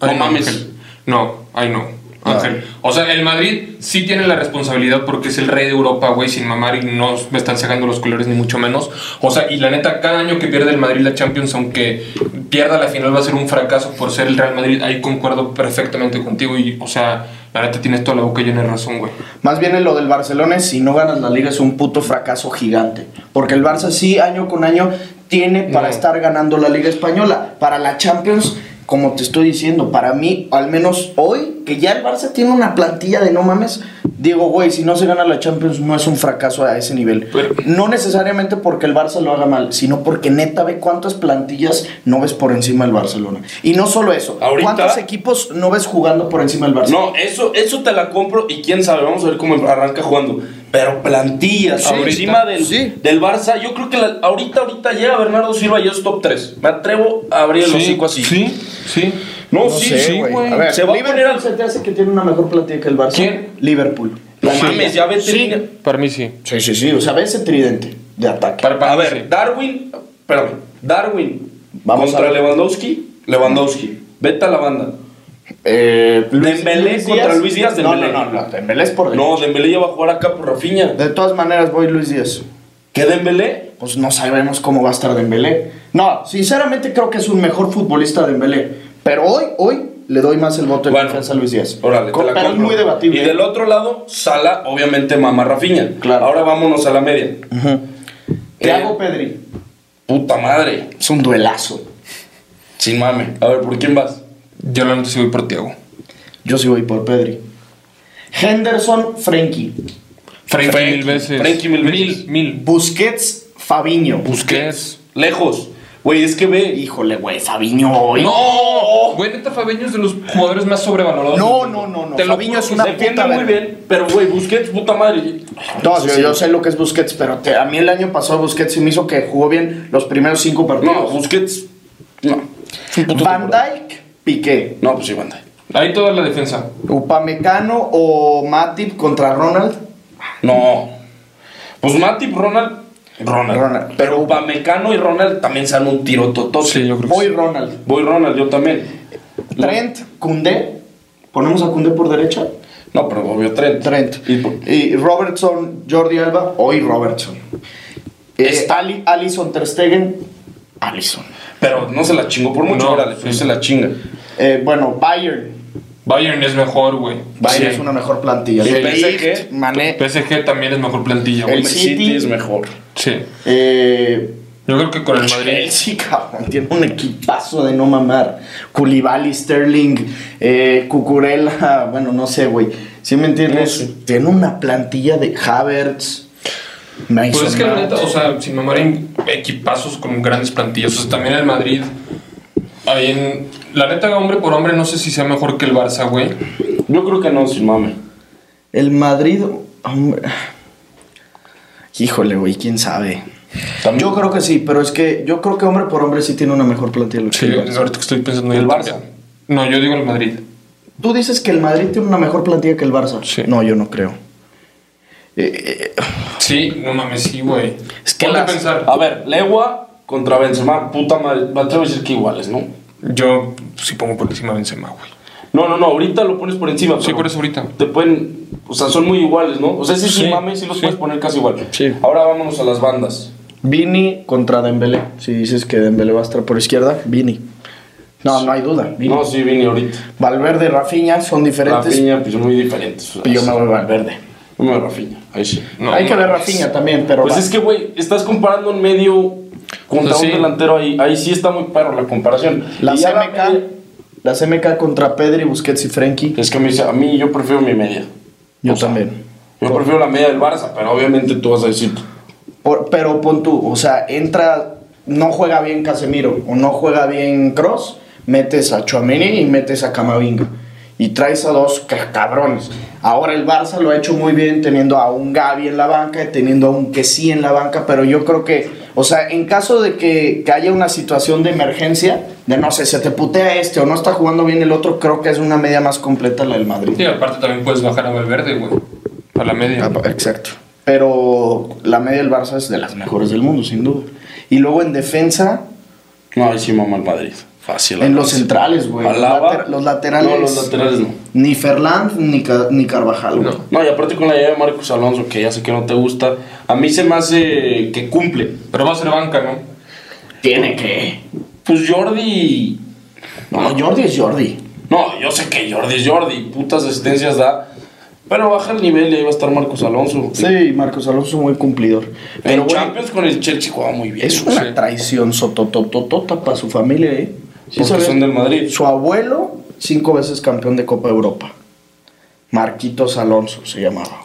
no Ahí mames. Ángel. No, ahí no. Ángel. O sea, el Madrid sí tiene la responsabilidad porque es el rey de Europa, güey, sin mamar y no me están sacando los colores ni mucho menos. O sea, y la neta, cada año que pierde el Madrid la Champions, aunque pierda la final, va a ser un fracaso por ser el Real Madrid. Ahí concuerdo perfectamente contigo y, o sea, la neta tienes toda la boca llena de razón, güey. Más bien en lo del Barcelona es si no ganas la liga es un puto fracaso gigante. Porque el Barça sí, año con año, tiene para No. estar ganando la liga española. Para la Champions, como te estoy diciendo, para mí, al menos hoy, que ya el Barça tiene una plantilla de no mames, digo, güey, si no se gana la Champions no es un fracaso a ese nivel. Pero- no necesariamente porque el Barça lo haga mal, sino porque neta ve cuántas plantillas no ves por encima del Barcelona. Y no solo eso, Ahorita- ¿cuántos equipos no ves jugando por encima del Barça? No, eso, eso te la compro y quién sabe, vamos a ver cómo arranca jugando. Pero plantillas Sí, encima del, sí. del Barça, yo creo que la- ahorita, ahorita llega Bernardo Silva y es top 3. Me atrevo a abrir el hocico así. Sí, sí. No, No sí, sé, sí, güey. A ver, Se va a Liverpool poner al... se te hace que tiene una mejor plantilla que el Barça. ¿Quién? Liverpool. No Sí. mames, ya vete. Sí. Para mí sí. Sí, sí, sí. O sea, ve ese tridente de ataque. Para, para A ver, sí. Darwin, perdón, Darwin Vamos contra a ver. Lewandowski, Lewandowski. Vete a la banda. Eh, Dembélé contra Luis Díaz, No, Dembélé. no, no, no. Dembélé es por No. Dembélé ya va a jugar acá por Rafinha. De todas maneras, voy Luis Díaz. ¿Qué Dembélé? Pues no sabemos cómo va a estar Dembélé. No, sinceramente creo que es un mejor futbolista Dembélé. Pero hoy, hoy le doy más el voto de Bueno, confianza a Luis Díaz. Órale, Co- te la pero es muy debatible. Y del otro lado, Sala, obviamente mama Rafinha. Claro. Ahora vámonos a la media. ¿Qué Eh, hago, Pedri? Puta madre. Es un duelazo. Sin mame. A ver, ¿por quién vas? Yo la sí voy por Tiago. Yo sí voy por Pedri. Henderson, Frenkie. Frenkie Frenkie, mil veces. Frenkie mil veces. Mil, mil. Busquets, Fabiño. Busquets. Lejos. Güey, es que ve. Híjole, güey, Fabiño hoy. No, güey, neta Fabiño es de los jugadores más sobrevalorados. No, no, no, no. Te lo Fabinho juro es una puta muy verga. bien, pero güey, Busquets, puta madre. No, yo, yo sé lo que es Busquets, pero te- a mí el año pasado Busquets sí me hizo que jugó bien los primeros cinco No, partidos. Busquets. No. Un puto Van temporada. Dijk, Piqué. No, pues sí, Van Dijk. Ahí toda la defensa. Upamecano o Matip contra Ronald. No. Pues Matip, Ronald. Ronald. Ronald. Pero Upamecano y Ronald también se dan un tiro totote. Sí, yo creo que Voy sí. Ronald. Voy Ronald, yo también. Trent, Kunde. ¿Ponemos a Kunde por derecha? No, pero obvio Trent. Trent. Y Robertson, Jordi Alba. Hoy Robertson. Eh, Alisson Ter Stegen. Alisson. Pero no se la chingó por mucho, No, pero sí. se la chinga. Eh, bueno, Bayern. Bayern es mejor, güey. Bayern Sí. es una mejor plantilla. ¿Y De PSG? Mané. PSG también es mejor plantilla, El güey. City- es mejor. Sí. Eh, Yo creo que con el Madrid. Chelsea, cabrón, tiene un equipazo de no mamar. Koulibaly, Sterling, eh, Cucurella, [laughs] bueno, no sé, güey. ¿Sí me entiendes? No sé. Tiene una plantilla de Havertz, Mason Pues es que la neta, o sea, sin mamar en equipazos con grandes plantillas. O sea, también el Madrid. Ahí en. La neta, hombre por hombre, no sé si sea mejor que el Barça, güey. Yo creo que no, sin mame. El Madrid, hombre. Híjole, güey, quién sabe. También- Yo creo que sí, pero es que yo creo que hombre por hombre sí tiene una mejor plantilla. que Sí, el Barça. ahorita que estoy pensando ¿El yo Barça? también. No, yo digo el Madrid. Tú dices que el Madrid tiene una mejor plantilla que el Barça. Sí. No, yo no creo. Eh, eh, Sí, no mames, sí, güey. Es que las- pensar. A ver, Legua contra Benzema, puta madre. Me atrevo a decir que iguales, ¿no? Yo sí pongo por encima a Benzema, güey. No, no, no, ahorita lo pones por encima. Sí, pero por eso ahorita. Te pueden. O sea, son muy iguales, ¿no? O sea, ese Sí, mame sí los sí. puedes poner casi igual. Sí. Ahora vámonos a las bandas. Vini contra Dembélé. Si dices que Dembélé va a estar por izquierda, Vini. No, no hay duda. Vini. No, sí, Vini ahorita. Valverde y Rafinha son diferentes. Rafinha, pues muy diferentes. y yo me voy a Valverde. Yo me voy a Rafinha, ahí sí. No, hay que ver mames. Rafinha también, pero Pues va. es que, güey, estás comparando en medio contra sea, un sí. delantero ahí. Ahí sí está muy perro la comparación. la Y la CMK, la CMK contra Pedri, Busquets y Frenkie. Es que a mí, a mí yo prefiero mi media. Yo O sea, también. Yo prefiero la media del Barça, pero obviamente tú vas a decir. Por- pero pon tú, o sea, entra, no juega bien Casemiro o no juega bien Cross, metes a Chouameni y metes a Camavinga. Y traes a dos ca- cabrones. Ahora el Barça lo ha hecho muy bien teniendo a un Gaby en la banca y teniendo a un Kessi en la banca, pero yo creo que, o sea, en caso de que, que haya una situación de emergencia, de no sé, se te putea este o no está jugando bien el otro, creo que es una media más completa la del Madrid. Sí, aparte también puedes bajar a Valverde, güey. A la media. Ah, Exacto. Pero la media del Barça es de las mejores del mundo, sin duda. Y luego en defensa, No, ahí sí mama el Madrid. Fácil. En los centrales, güey. Los, Alaba. later- los laterales. No, los laterales no. Ni Ferland ni, ni Carvajal, güey. No. No, y aparte con la idea de Marcos Alonso, que ya sé que no te gusta, a mí se me hace que cumple. Pero va a ser banca, ¿no? Tiene que. Pues Jordi. No, Jordi es Jordi. No, yo sé que Jordi es Jordi, putas asistencias da. Pero baja el nivel y ahí va a estar Marcos Alonso. Sí, Marcos Alonso es muy cumplidor. En Pero, güey, Champions con el Chelsea jugaba muy bien. es una traición sotototota para su familia, ¿eh? Sí, Porque son del Madrid. Su abuelo, cinco veces campeón de Copa Europa. Marquitos Alonso se llamaba.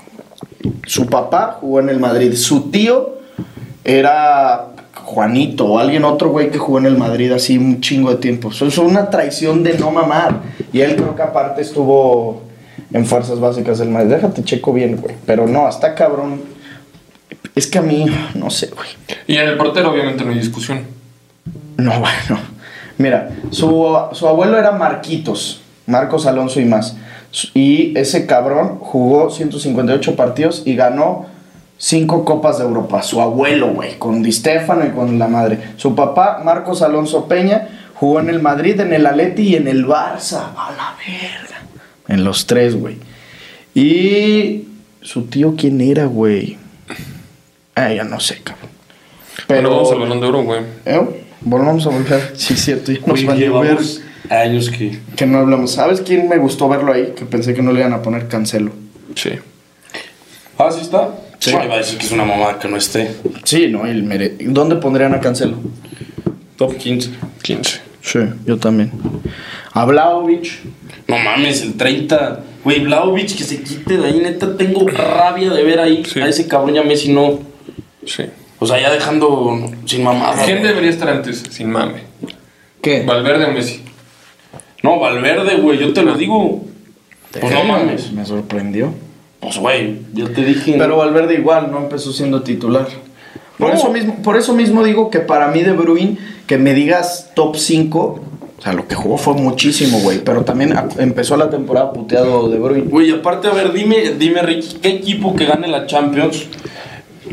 Su papá jugó en el Madrid. Su tío era Juanito o alguien otro güey que jugó en el Madrid así un chingo de tiempo. Eso es una traición de no mamar. Y él creo que aparte estuvo en fuerzas básicas del Madrid. Déjate checo bien, güey. Pero no, hasta cabrón. Es que a mí, no sé, güey. Y en el portero, obviamente, no hay discusión. No, bueno. Mira, su, su abuelo era Marquitos, Marcos Alonso y más. Y ese cabrón jugó 158 partidos y ganó 5 Copas de Europa. Su abuelo, güey, con Di Stefano y con la madre. Su papá, Marcos Alonso Peña, jugó en el Madrid, en el Atleti y en el Barça. A la verga. En los tres, güey. Y su tío, ¿quién era, güey? Ah, ya no sé, cabrón. Pero vamos al balón de oro, güey. ¿Eh? Volvamos a volver. Sí, cierto. Ya nos valió ver años que. que no hablamos. ¿Sabes quién me gustó verlo ahí? Que pensé que no le iban a poner cancelo. Sí. Ah, sí está. Sí. No, iba a decir que es una mamada que no esté. Sí, no, el mere... ¿Dónde pondrían a cancelo? Top 15. 15. Sí, yo también. A Vlahovic. No mames, el 30. Güey, Vlaovic que se quite de ahí, neta, tengo rabia de ver ahí Sí. a ese cabrón ya Messi no. Sí. O sea, ya dejando sin mamada. ¿Quién debería estar antes? Sin mame. ¿Qué? ¿Valverde o Messi? No, Valverde, güey, yo te lo digo. Pues no mames. Me sorprendió. Pues, güey, yo te dije. Pero Valverde igual no empezó siendo titular. Por, No. eso mismo, por eso mismo digo que para mí De Bruyne, que me digas top 5, o sea, lo que jugó fue muchísimo, güey. Pero también a- empezó la temporada puteado De Bruyne. Güey, aparte, a ver, dime, dime, Ricky, ¿qué equipo que gane la Champions?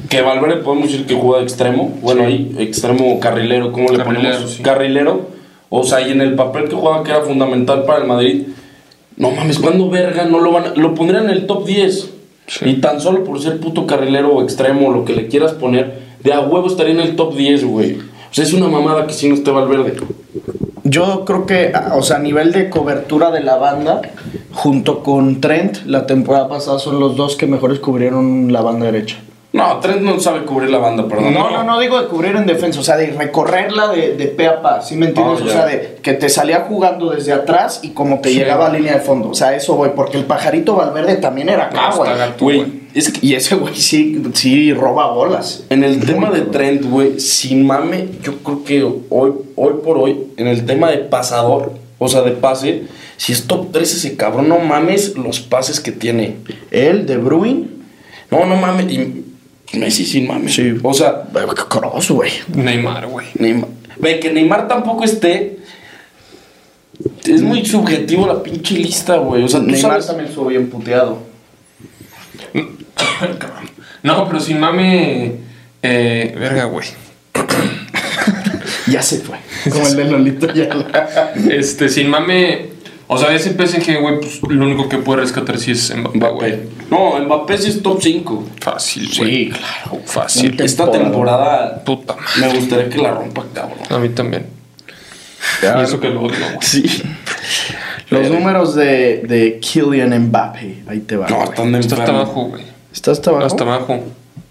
Que Valverde podemos decir que juega de extremo. Bueno, ahí, extremo carrilero, ¿cómo le Carrilero, ponemos? sí. Carrilero. O sea, y en el papel que juega que era fundamental para el Madrid. No mames, ¿cuándo verga no lo van a... Lo pondrían en el top 10. Sí. Y tan solo por ser puto carrilero o extremo, lo que le quieras poner, de a huevo estaría en el top 10, güey. O sea, es una mamada que si no esté Valverde. Yo creo que, a- o sea, a nivel de cobertura de la banda, junto con Trent, la temporada pasada son los dos que mejores cubrieron la banda derecha. No, Trent no sabe cubrir la banda, perdón. No, no, no digo de cubrir en defensa, o sea, de recorrerla de, de pe a pa, ¿sí me entiendes? Ah, o sea, de que te salía jugando desde atrás y como te Sí. llegaba a línea de fondo. O sea, eso, güey, porque el pajarito Valverde también era acá, güey. es que Y ese güey sí, sí roba bolas. En el tema de. Trent, güey, sin mame, yo creo que hoy, hoy por hoy, en el tema de pasador, o sea, de pase, si es top 3 ese cabrón, no mames los pases que tiene. Él, De Bruyne, No, no mames. Y Messi sin mame. Sí. O sea, Kroos, güey. Neymar, güey. Neymar. Ve, que Neymar tampoco esté. Es muy subjetivo la pinche lista, güey. O sea, tú Neymar sabes. también estuvo bien puteado. [coughs] No, pero sin mame. Eh, verga, güey. [coughs] Ya se fue. Como el de Lolito ya. [laughs] Este, sin mame. O sea, ese PSG, güey, pues lo único que puede rescatar sí es Mbappé, güey. No, Mbappé sí es top 5. Fácil, güey. claro. Fácil. Esta Temporada. Puta madre. me gustaría que la rompa, cabrón. A mí también. Y eso que lo odio, güey. Sí. Los números de, de Kylian Mbappé. Ahí te va. No, están de Está hasta abajo, güey. ¿Está hasta abajo? Hasta abajo.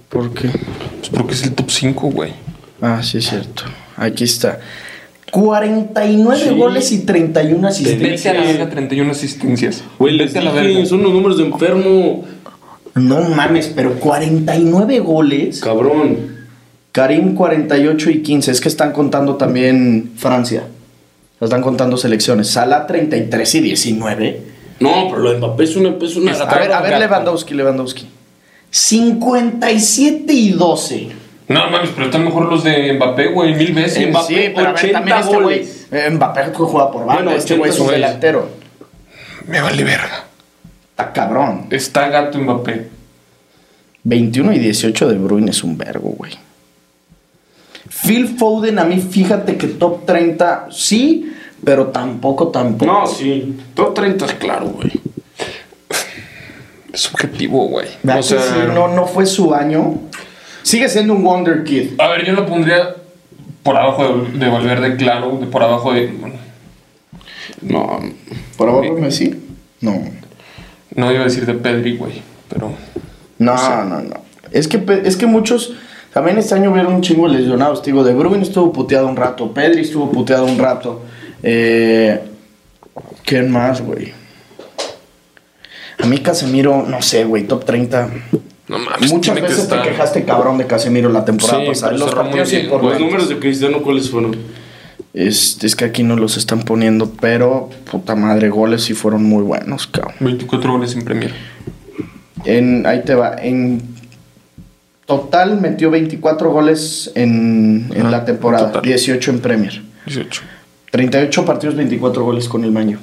¿Por qué? Pues porque es el top 5, güey. Ah, sí, es cierto. Aquí está. 49 Sí. goles y 31 asistencias. Vete a la verga 31 asistencias. Güey, les la dije, verga. son los números de enfermo. No mames, pero 49 goles. Cabrón. Karim 48 y 15. Es que están contando también Francia. Están contando selecciones. Salah 33 y 19. No, pero lo de Mbappé es una, es una A ver, a ver. Lewandowski, Lewandowski. 57 y 12. No mames, pero están mejor los de Mbappé, güey, mil veces. Mbappé, sí, pero a ver, 80 también este güey. eh, Mbappé juega por banda. Bueno, este güey es un 80 delantero. Me vale verga. Está cabrón. Está gato Mbappé. 21 y 18 de Bruyne es un vergo, güey. Phil Foden, a mí fíjate que top 30, sí, pero tampoco, tampoco. No, sí. Top 30 es claro, güey. Es subjetivo, güey. ¿Verdad O sea, sí? no, no fue su año. Sigue siendo un Wonder Kid. a ver, yo lo pondría por abajo de, de Valverde, claro, de por abajo de... bueno, No. ¿Por abajo de Messi? No. no iba a decir de Pedri, güey, pero... No, no, no. Es que, es que muchos. También este año hubieron un chingo de lesionados. Te digo, De Bruyne estuvo puteado un rato. Pedri estuvo puteado un rato. Eh, ¿Quién más, güey? A mí Casemiro, no sé, güey, top 30. No mames, Muchas que veces te quejaste cabrón de Casemiro la temporada Sí, pasada. Los partidos bien, Los números de Cristiano, ¿cuáles fueron? Es, es que aquí no los están poniendo, pero puta madre, goles sí fueron muy buenos, cabrón. 24 goles en Premier. En, ahí te va. En total metió 24 goles en, en la temporada, total. 18 en Premier. 18. 38 partidos, 24 goles con el Maño.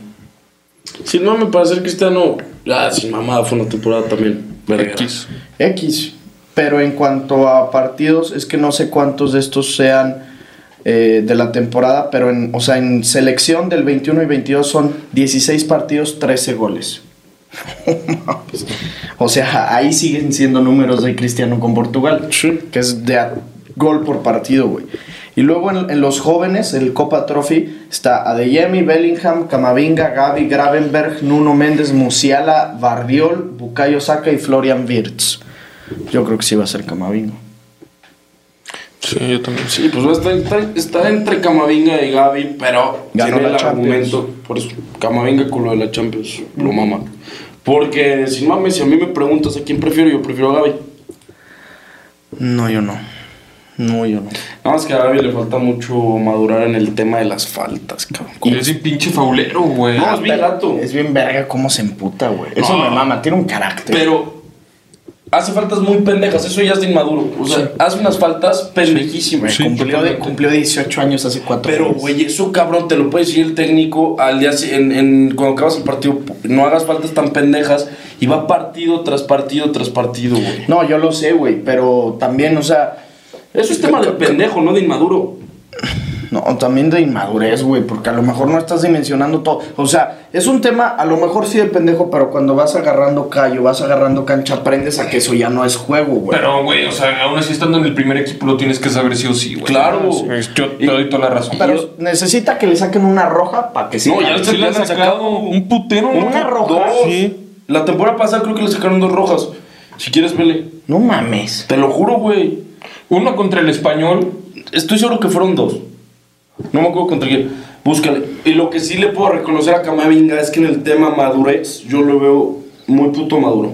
Sin mame, para ser Cristiano. Ah, sin mamada fue una temporada también. X. X. Pero en cuanto a partidos, es que no sé cuántos de estos sean eh, de la temporada, pero en, o sea, en selección del 21 y 22 son 16 partidos, 13 goles. [laughs] o sea, ahí siguen siendo números de Cristiano con Portugal, Sí. que es de a- gol por partido, güey. Y luego en, en los jóvenes, el Copa Trophy, está Adeyemi, Bellingham, Camavinga, Gaby, Gravenberg, Nuno Méndez, Musiala, Bardiol, Bukayo Saka y Florian Wirtz. Yo creo que sí va a ser Camavinga. Sí, yo también. Sí, pues va a estar, está, está entre Camavinga y Gaby, pero Ganó tiene la el Champions. argumento. Por eso, Camavinga con lo de la Champions, lo mama. Porque, sin mames, si a mí me preguntas a quién prefiero, yo prefiero a Gaby. No, yo no. No, yo no. Nada más que a Gaby le falta mucho madurar en el tema de las faltas, cabrón. Y es un pinche faulero, güey. No, es bien gato. Es bien verga cómo se emputa, güey. Eso No. me mama, tiene un carácter. Pero hace faltas muy pendejas, eso ya es de inmaduro. O sea, Sí. hace unas faltas pendejísimas. Sí, cumplió, de, cumplió 18 años hace 4 Pero, güey, eso cabrón, te lo puede decir el técnico al día en, en- cuando acabas el partido. No hagas faltas tan pendejas y va partido tras partido tras partido, güey. No, yo lo sé, güey, pero también, o sea, Eso es tema de pendejo, no de inmaduro. no, también de inmadurez, güey, porque a lo mejor no estás dimensionando todo. O sea, es un tema, a lo mejor sí de pendejo, pero cuando vas agarrando callo, vas agarrando cancha, aprendes a que eso ya no es juego, güey. Pero, güey, o sea, aún así estando en el primer equipo lo tienes que saber sí o sí, güey. Claro. Sí, Yo te doy toda la razón. Pero necesita que le saquen una roja para que se No, ya Sí le han sacado un putero, ¿no? Una roja. Dos. Sí. La temporada pasada creo que le sacaron dos rojas. Si quieres, vele. No mames. Te lo juro, güey. Uno contra el español. Estoy seguro que fueron dos. No me acuerdo contra quién. Búscale. Y lo que sí le puedo reconocer a Camavinga es que en el tema madurez yo lo veo muy puto maduro.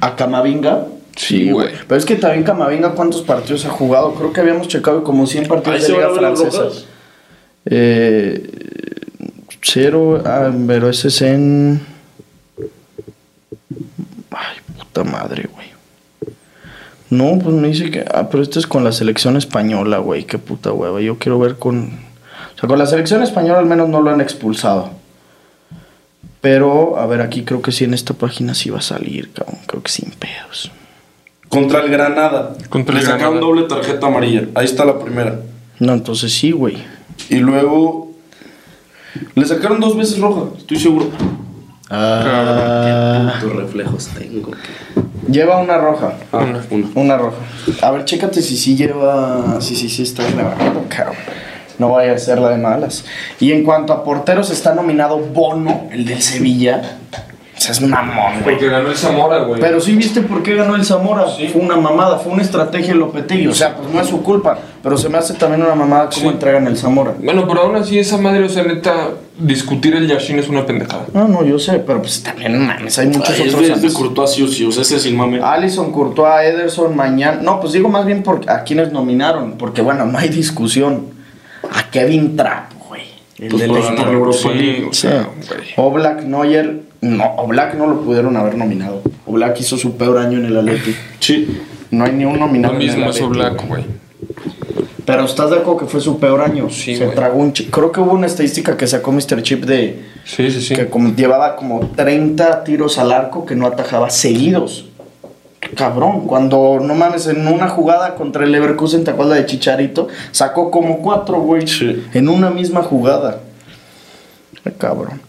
¿A Camavinga? Sí, güey. Pero es que también Camavinga, ¿cuántos partidos ha jugado? Creo que habíamos checado como 100 Ahí partidos de Liga a ver las Francesa. Eh, cero, ah, pero ese es en. Ay, puta madre, güey. No, pues me dice que. Ah, pero este es con la selección española, güey. Qué puta hueva. Yo quiero ver con. O sea, con la selección española al menos no lo han expulsado. Pero, a ver, aquí creo que sí en esta página sí va a salir, cabrón. Creo que sin pedos. Contra el Granada. Contra le el sacaron Granada. doble tarjeta amarilla. Ahí está la primera. No, entonces sí, güey. Y luego. Le sacaron dos veces roja, estoy seguro. Ah, Tus reflejos tengo. lleva una roja. Ah, Una. una. Una roja. A ver, chécate si sí lleva. Sí, sí, sí está grabando, cabrón. No vaya a ser la de malas. Y en cuanto a porteros, está nominado Bono, el del Sevilla. O sea, es mamón, güey. Porque ganó el Zamora, güey. Pero sí viste por qué ganó el Zamora. Fue una mamada, fue una estrategia de Lopetegui. O sea, pues no es su culpa. Pero se me hace también una mamada cómo Sí. entregan el Zamora. Bueno, pero aún así esa madre, o sea, neta, discutir el Yashin es una pendejada. No, no, yo sé, pero pues también, mames, hay muchos Ay, es otros. de, es de antes. Courtois sí sí, o sea, ese sin mame. Allison, Courtois, Ederson, mañana. No, pues digo más bien por a quienes nominaron, porque bueno, no hay discusión. A Kevin Trapp, güey. El Pues del por la Europa Sí, League. o sea, güey. Oblak, Neuer. No, Oblak no lo pudieron haber nominado. Oblak hizo su peor año en el Atleti. Sí. No hay ni un Lo nominado. en el mismo es Black, güey. Pero estás de acuerdo que fue su peor año. Sí, Se güey. tragó un chip. Creo que hubo una estadística que sacó Mr. Chip de Sí, sí, sí. que como llevaba como 30 tiros al arco que no atajaba seguidos. Cabrón, cuando no mames, en una jugada contra el Leverkusen, ¿te acuerdas de Chicharito? Sacó como cuatro, güey. Sí. En una misma jugada. Cabrón.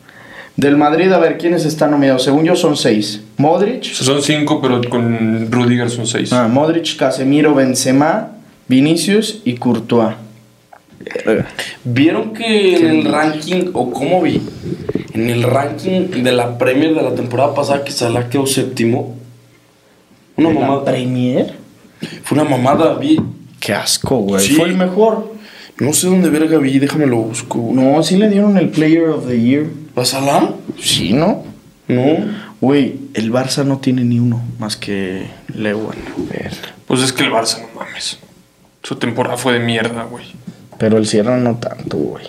Del Madrid, a ver, ¿quiénes están nominados? Según yo son seis. Modric. Son cinco, pero con Rudiger son seis. Ah, Modric, Casemiro, Benzema, Vinicius y Courtois. ¿Vieron que en el ranking, o cómo vi? En el ranking de la Premier de la temporada pasada que Salah quedó séptimo. Una ¿En la mamada. Premier? Fue una mamada, vi. Qué asco, güey. Sí. Fue el mejor. No sé dónde verga vi, déjame lo busco. güey. No, sí le dieron el Player of the Year. ¿A Salah? Sí, ¿no? No. Güey, el Barça no tiene ni uno más que Lewan. Pues es que el Barça, no mames. Su temporada fue de mierda, güey. Pero el Sierra no tanto, güey.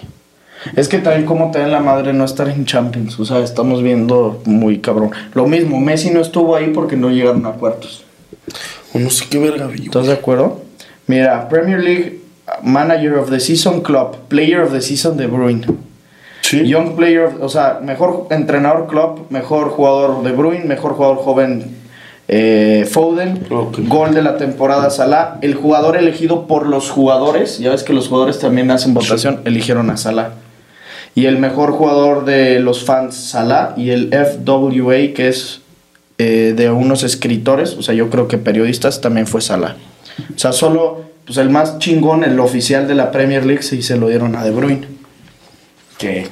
Es que también como te den la madre no estar en Champions. O sea, estamos viendo muy cabrón. Lo mismo, Messi no estuvo ahí porque no llegaron a cuartos. O no sé qué verga güey. ¿Estás de acuerdo? Mira, Premier League Manager of the Season Club, Player of the Season De Bruyne. Sí. Young Player, of- o sea, mejor entrenador club, mejor jugador De Bruyne, mejor jugador joven eh, Foden, gol de la temporada Salah, el jugador elegido por los jugadores, ya ves que los jugadores también hacen votación, eligieron a Salah. Y el mejor jugador de los fans Salah y el FWA que es eh, de unos escritores, o sea, yo creo que periodistas también fue Salah. O sea, solo pues el más chingón, el oficial de la Premier League, sí se lo dieron a De Bruyne. Que,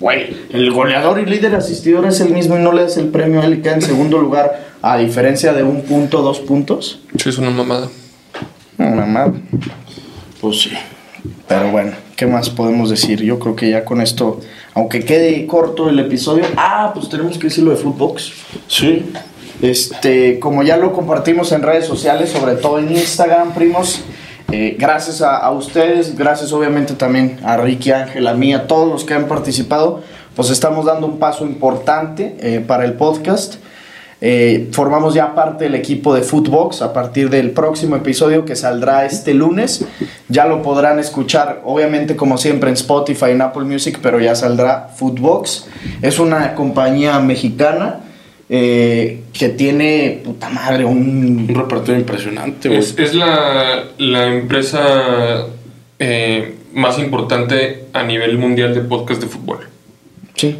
güey, el goleador y líder asistidor es el mismo y no le das el premio a él y queda en segundo lugar, a diferencia de un punto, dos puntos. Sí, es una mamada. Una madre. Pues sí. Pero bueno, ¿qué más podemos decir? Yo creo que ya con esto, aunque quede corto el episodio, ah, pues tenemos que decir lo de Footbox. Sí. Este, como ya lo compartimos en redes sociales, sobre todo en Instagram, primos, eh, gracias a, a ustedes, gracias obviamente también a Ricky, Ángel, a mí, a todos los que han participado, pues estamos dando un paso importante eh, para el podcast. Eh, formamos ya parte del equipo de Footbox a partir del próximo episodio que saldrá este lunes. Ya lo podrán escuchar, obviamente, como siempre, en Spotify, en Apple Music, pero ya saldrá Footbox. Es una compañía mexicana eh, que tiene, puta madre, un. Un repertorio impresionante. Es, es la, la empresa eh, más importante a nivel mundial de podcast de fútbol. Sí.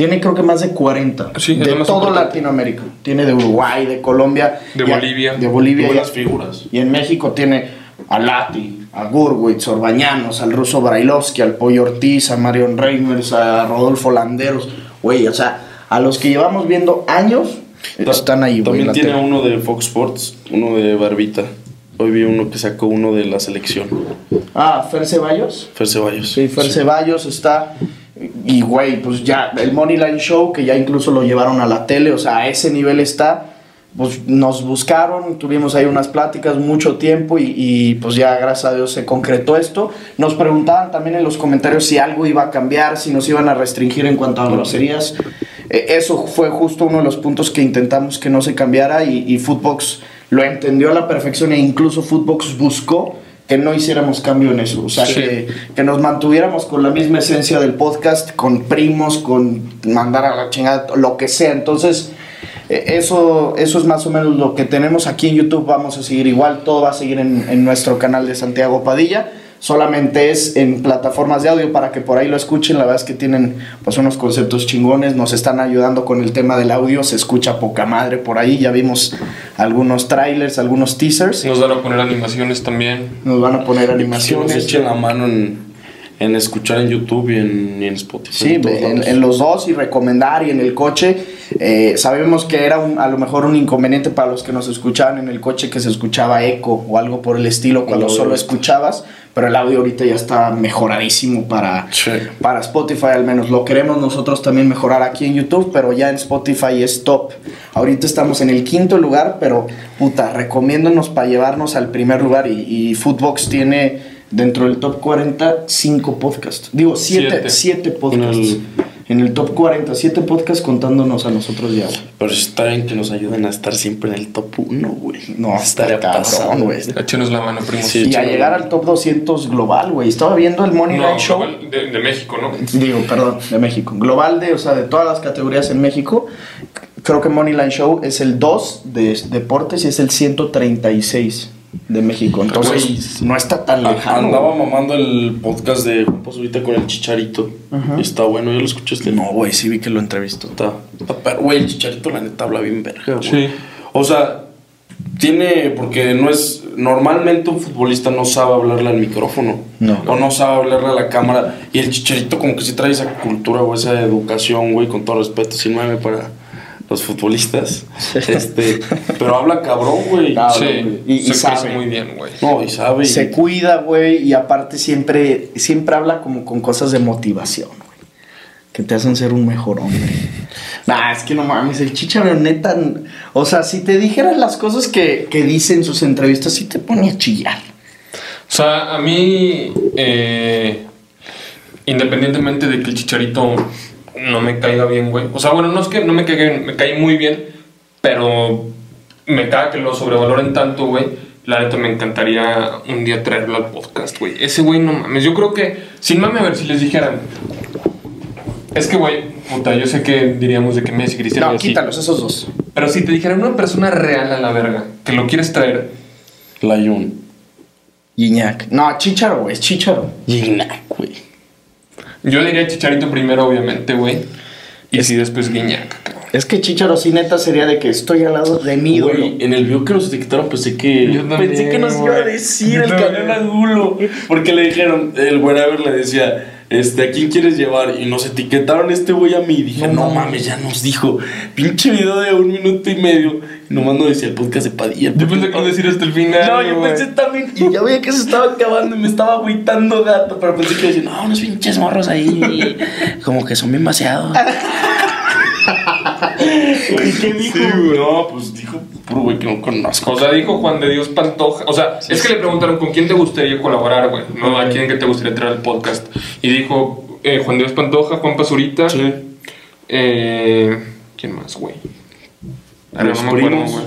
Tiene creo que más de 40. Sí, de todo importante. Latinoamérica. Tiene de Uruguay, de Colombia. De y a- Bolivia. De Bolivia. A- figuras. Y en México tiene a Lati, a Gurwitz, Orbañanos, al ruso Brailovsky, al Pollo Ortiz, a Marion Reimers, a Rodolfo Landeros. Güey, o sea, a los que llevamos viendo años, están ahí. También tiene uno de Fox Sports, uno de Barbita. Hoy vi uno que sacó uno de la selección. Ah, Fer Ceballos. Fer Ceballos. Sí, Fer Ceballos está. Y, güey, pues ya, el Moneyline Show, que ya incluso lo llevaron a la tele, o sea, a ese nivel está. Pues nos buscaron, tuvimos ahí unas pláticas mucho tiempo y, y, pues ya, gracias a Dios, se concretó esto. Nos preguntaban también en los comentarios si algo iba a cambiar, si nos iban a restringir en cuanto a groserías. Eh, Eso fue justo uno de los puntos que intentamos que no se cambiara y, y Footbox lo entendió a la perfección e incluso Footbox buscó que no hiciéramos cambio en eso. O sea, Sí. que, que nos mantuviéramos con la misma esencia del podcast, con primos, con mandar a la chingada, lo que sea. Entonces, eh, eso, eso es más o menos lo que tenemos aquí en YouTube. Vamos a seguir igual, todo va a seguir en, en nuestro canal de Santiago Padilla. Solamente es en plataformas de audio para que por ahí lo escuchen. La verdad es que tienen pues unos conceptos chingones. Nos están ayudando con el tema del audio. Se escucha poca madre por ahí. Ya vimos algunos trailers, algunos teasers. Nos van a poner animaciones también. Nos van a poner Que nos animaciones. echen la mano en, en escuchar en YouTube y en, y en Spotify. Sí, en en, en los dos y recomendar y en el coche. Eh, sabemos que era un- a lo mejor un inconveniente para los que nos escuchaban en el coche que se escuchaba eco o algo por el estilo cuando El solo escuchabas, pero el audio ahorita ya está mejoradísimo para, Sí. para Spotify al menos. Lo queremos nosotros también mejorar aquí en YouTube, pero ya en Spotify es top. Ahorita estamos en el quinto lugar, pero puta, recomiéndonos para llevarnos al primer lugar y, y Footbox tiene dentro del top 40 cinco podcasts. Digo, siete, Siete. siete podcasts. En el- En el top 47 podcasts contándonos a nosotros ya. güey. Pero está bien que nos ayuden a estar siempre en el top 1, güey. No, estaría cabrón, güey. Échenos la mano, primo. Sí. Y a llegar al top 200 global, güey. Estaba viendo el Money No, Line Show. de México, ¿no? Digo, perdón, de México. Global de, o sea, de todas las categorías en México. creo que Moneyline Show es el 2 de deportes y es el 136 de México. Entonces, no está tan lejano. Andaba mamando el podcast de Juan Pazurita con el chicharito. Y Está bueno, ¿ya lo escuchaste? No, güey, sí vi que lo entrevistó. Está. Güey, el chicharito la neta habla bien verga, güey. Sí. O sea, tiene, porque no es, normalmente un futbolista no sabe hablarle al micrófono. No. O no sabe hablarle a la cámara. Y el chicharito como que sí trae esa cultura o esa educación, güey, con todo respeto, sin mame para los futbolistas. Este, pero habla cabrón, güey. Ah, Sí. Y- sabe. muy bien, güey. No, y sabe. y- Se cuida, güey, y aparte siempre, siempre habla como con cosas de motivación, güey. Que te hacen ser un mejor hombre. Nah, es que no mames, el chicharo neta. O sea, si te dijeras las cosas que, que dice en sus entrevistas, sí te pone a chillar. O sea, a mí, eh, independientemente de que el chicharito no me caiga bien, güey. O sea, bueno, no es que no me caiga bien, me cae muy bien, pero me caga que lo sobrevaloren tanto, güey. La neta me encantaría un día traerlo al podcast, güey. Ese güey no mames. Yo creo que, sin mame, a ver si les dijeran. Es que, güey, puta, yo sé que diríamos de que Messi, Cristiano y No, así. quítalos, esos dos. Pero si te dijeran una persona real a la verga, que lo quieres traer, Layun. Guiñac. No, chicharo, güey, es chicharo. Gignac, güey. Yo diría Chicharito primero, obviamente, güey. Y si después Guiñac, cabrón. Es que chicharo sí neta sería de que estoy al lado de mi ídolo. Güey, en el video que nos etiquetaron pensé que... Yo también, pensé que nos iba a decir el canal Angulo. Porque le dijeron, el whatever le decía, este, ¿a quién quieres llevar? Y nos etiquetaron este güey a mí. Y dije, no, mames, ya nos dijo. Pinche video de un minuto y medio. Y nomás nos decía el podcast de Padilla. Yo pensé que decir hasta el final. No, yo pensé también, y ya veía que se estaba acabando y me estaba agüitando gato, pero pensé que decía, no, unos pinches morros ahí, como que son bien vaciados. [laughs] ¿Y qué dijo? no, pues dijo puro güey que no conozco. O sea, dijo Juan de Dios Pantoja. O sea, es que le preguntaron con quién te gustaría colaborar, güey. No, a quién que te gustaría traer al podcast. Y dijo eh, Juan de Dios Pantoja, Juan Pazurita. Sí. Eh, ¿Quién más, güey? Los no me acuerdo, primos. güey.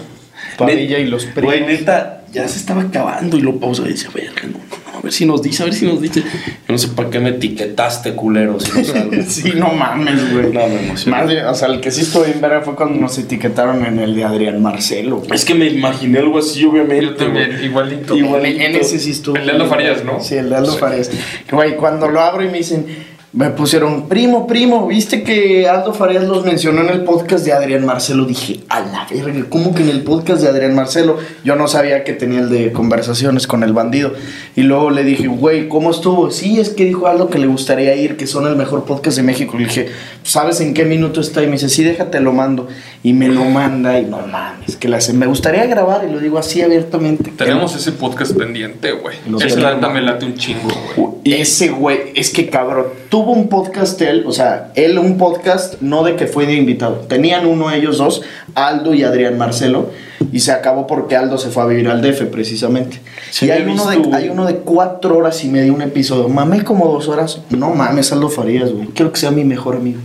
Padilla y los primos. Güey, neta, ya se estaba acabando y lo pausa y no, no, no, a ver si nos dice, a ver si nos dice. Yo no sé para qué me etiquetaste, culero, si no salgo. [laughs] Sí, no mames, güey. No, me emocioné. Más bien, o sea, el que sí estuvo bien verga fue cuando nos etiquetaron en el de Adrián Marcelo. güey. Es que me imaginé algo así, obviamente. Yo también, güey. igualito. Igual. En, en ese sí estuvo. El de Aldo Farías, ¿no? Sí, el de Aldo Sí. Farías. Güey, cuando lo abro y me dicen, me pusieron, primo, primo, ¿viste que Aldo Farías los mencionó en el podcast de Adrián Marcelo? Dije, a la verga, ¿cómo que en el podcast de Adrián Marcelo? Yo no sabía que tenía el de conversaciones con el bandido. Y luego le dije, güey, ¿cómo estuvo? Sí, es que dijo Aldo que le gustaría ir, que son el mejor podcast de México. Le dije, ¿sabes en qué minuto está? Y me dice, sí, déjate, lo mando. Y me lo manda y no mames, que la hace. Me gustaría grabar y lo digo así abiertamente. Tenemos ese podcast pendiente, güey. Tenemos. neta me late un chingo, güey. Ese güey, es que cabrón, tuvo un podcast él, o sea, él un podcast, no de que fue de invitado. Tenían uno ellos dos, Aldo y Adrián Marcelo, y se acabó porque Aldo se fue a vivir al DF precisamente. Sí, y hay uno, de, hay uno de cuatro horas y media, un episodio. Mamé como dos horas. No mames, Aldo Farías, güey. Quiero que sea mi mejor amigo.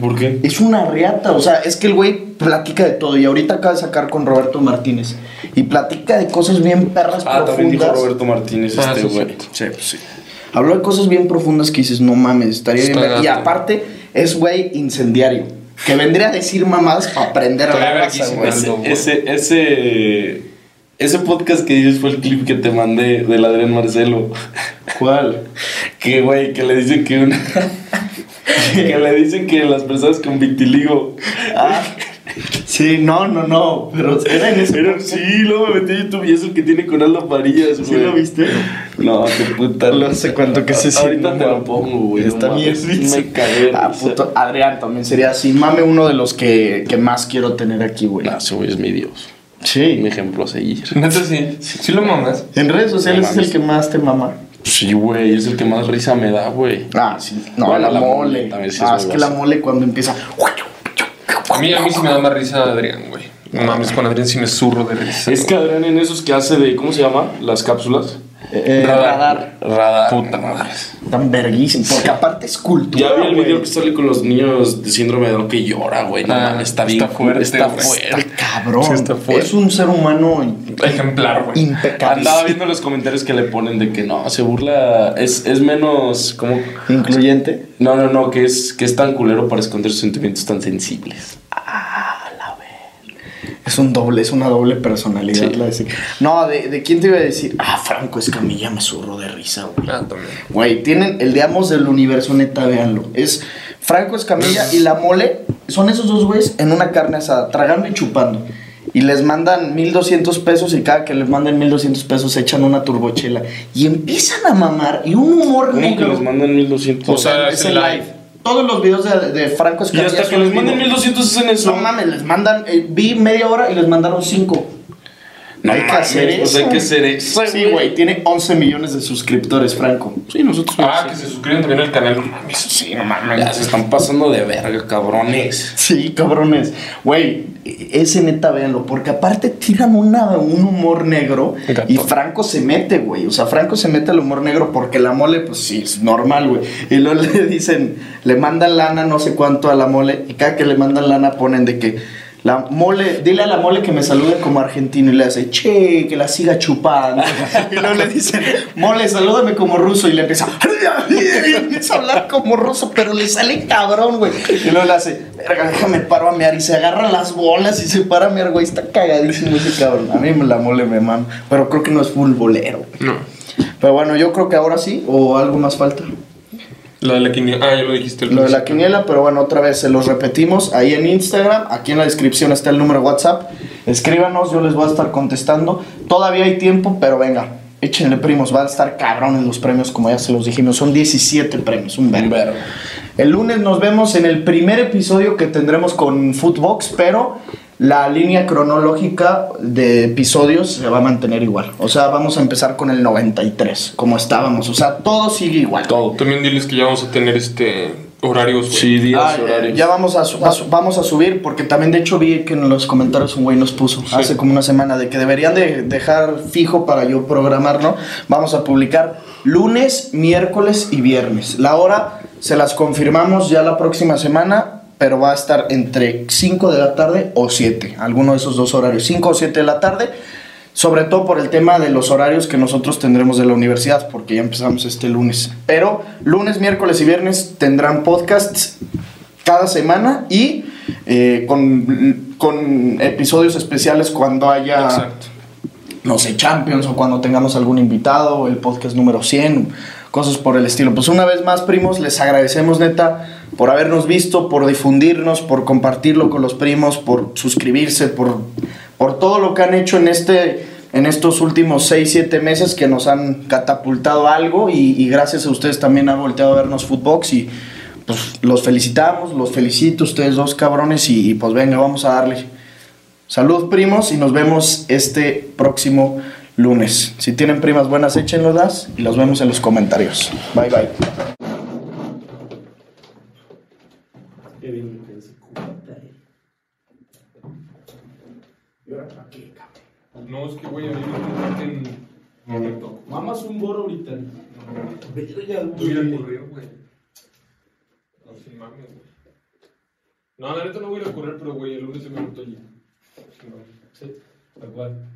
¿Por qué? Es una reata, o sea, es que el güey platica de todo. Y ahorita acaba de sacar con Roberto Martínez. Y platica de cosas bien perras Ah, también dijo profundas. Roberto Martínez, Ah, este güey. Sí, pues sí. Habló de cosas bien profundas que dices, no mames, estaría bien. Está ver-". Y aparte, es güey incendiario. Que vendría a decir mamadas para aprender a la raza, güey. Ese, ese, ese, ese podcast que dices fue el clip que te mandé del Adrián Marcelo. [laughs] ¿Cuál? Que, güey, que le dicen que una... [laughs] que le dicen que las personas con vitiligo... Ah, sí, no, no, no. Pero [laughs] era en ese. Pero sí, luego me metí a YouTube y es el que tiene con Aldo Farías, güey. ¿Sí lo viste? No, qué puta. No sé cuánto que se Ahorita siente, te lo pongo, güey. Está bien. Me cagué. Ah, puto. Adrián también sería así. Mame uno de los que, que más quiero tener aquí, güey. No, ese güey es mi dios. Mi Sí. ejemplo a seguir. Neta sí. Sí lo mamas. En redes sociales es el que más te mama. Sí, güey, es el que más risa me da, güey. Ah, sí. No, Bueno, la, la mole. mole también sí ah, es que la mole cuando empieza. A mí, a mí sí me da más risa Adrián, güey. No mames, con Adrián sí me zurro de risa. Es que Adrián en esos que hace de, ¿cómo se llama? Las cápsulas. Eh, Radar. radar. Radar. Puta madre. Tan verguísimo. Porque aparte es cultura. Ya vi el güey. video que sale con los niños de síndrome de Down que llora, güey. No Ah, mames, está está bien fuerte, Está fuerte. Está cabrón. Sí, está fuerte. es un ser humano Ejemplar, güey. impecable. Andaba viendo los comentarios que le ponen de que no, se burla, es, es menos, como... Incluyente. No, no, no, que es, que es tan culero para esconder sus sentimientos tan sensibles. Es un doble, es una doble personalidad. la de ese- No, de, de quién te iba a decir? Ah, Franco Escamilla me zurro de risa, güey. Ah. Güey, tienen el de Amos del Universo, neta, véanlo. Es Franco Escamilla y la mole. Son esos dos güeyes en una carne asada, tragando y chupando. Y les mandan 1200 pesos y cada que les manden 1200 pesos echan una turbochela. Y empiezan a mamar y un humor ¿Cómo que negro. les mandan 1200? O sea, es el live. Todos los videos de, de Franco y Escamilla. hasta que les en manden vivo. 1200 hacen eso. No mames, les mandan. eh, vi media hora y les mandaron 5. No hay que hacer pues eso. hay que hacer eso. Sí, güey, tiene 11 millones de suscriptores, Franco. Sí, nosotros. Ah, que se suscriben también al canal. No mames. Sí, no mames. Ya se están pasando de verga, cabrones. Sí, cabrones. Güey, ese neta, véanlo, porque aparte tiran una, un humor negro y Franco se mete, güey. O sea, Franco se mete al humor negro porque la mole, pues sí, es normal, güey. Y luego [laughs] le dicen, le mandan lana, no sé cuánto a la mole, y cada que le mandan lana ponen de que la mole, dile a la mole que me salude como argentino y le hace, che, que la siga chupando. y luego le dicen, mole, salúdame como ruso y le empieza, y empieza a hablar como ruso, pero le sale cabrón, güey. Y luego le hace, verga, déjame paro a mear y se agarra las bolas y se para a mear, güey. Está cagadísimo ese cabrón. A mí la mole me mama, pero creo que no es futbolero. No. Pero bueno, yo creo que ahora sí, o algo más falta. La de la quiniela. Ah, ya lo dijiste. Lo de la quiniela, pero bueno, otra vez se los repetimos ahí en Instagram. Aquí en la descripción está el número de WhatsApp. Escríbanos, yo les voy a estar contestando. Todavía hay tiempo, pero venga, échenle primos. Van a estar cabrones los premios, como ya se los dijimos. Son 17 premios, un verbo. verbo. El lunes nos vemos en el primer episodio que tendremos con Footbox, pero la línea cronológica de episodios se va a mantener igual. O sea, vamos a empezar con el 93, como estábamos. O sea, todo sigue igual. Todo. También diles que ya vamos a tener este horarios, güey. Sí, días, Ah, horarios. ya vamos a, vamos a subir porque también de hecho vi que en los comentarios un güey nos puso hace como una semana de que deberían de dejar fijo para yo programarlo. Vamos a publicar lunes, miércoles y viernes. La hora se las confirmamos ya la próxima semana, pero va a estar entre 5 de la tarde o 7, alguno de esos dos horarios, 5 o 7 de la tarde. Sobre todo por el tema de los horarios que nosotros tendremos de la universidad, porque ya empezamos este lunes. Pero lunes, miércoles y viernes tendrán podcasts cada semana y eh, con, con episodios especiales cuando haya, Exacto. no sé, Champions o cuando tengamos algún invitado, el podcast número 100, cosas por el estilo. Pues una vez más, primos, les agradecemos neta por habernos visto, por difundirnos, por compartirlo con los primos, por suscribirse, por, por todo lo que han hecho en este en estos últimos 6, 7 meses que nos han catapultado algo y, y gracias a ustedes también han volteado a vernos Footbox y pues los felicitamos, los felicito ustedes dos cabrones y, y pues venga, vamos a darle. Salud primos y nos vemos este próximo lunes. Si tienen primas buenas, échenlas y los vemos en los comentarios. Bye bye. No, es que, güey, a mí me meten. No me toco. Mamas un boro ahorita. Verga, No voy a ir a correr, güey. No, sin mames, güey. No, la neta no voy a ir a correr, pero, güey, el lunes se me meto allí. Sí, Sí, tal cual.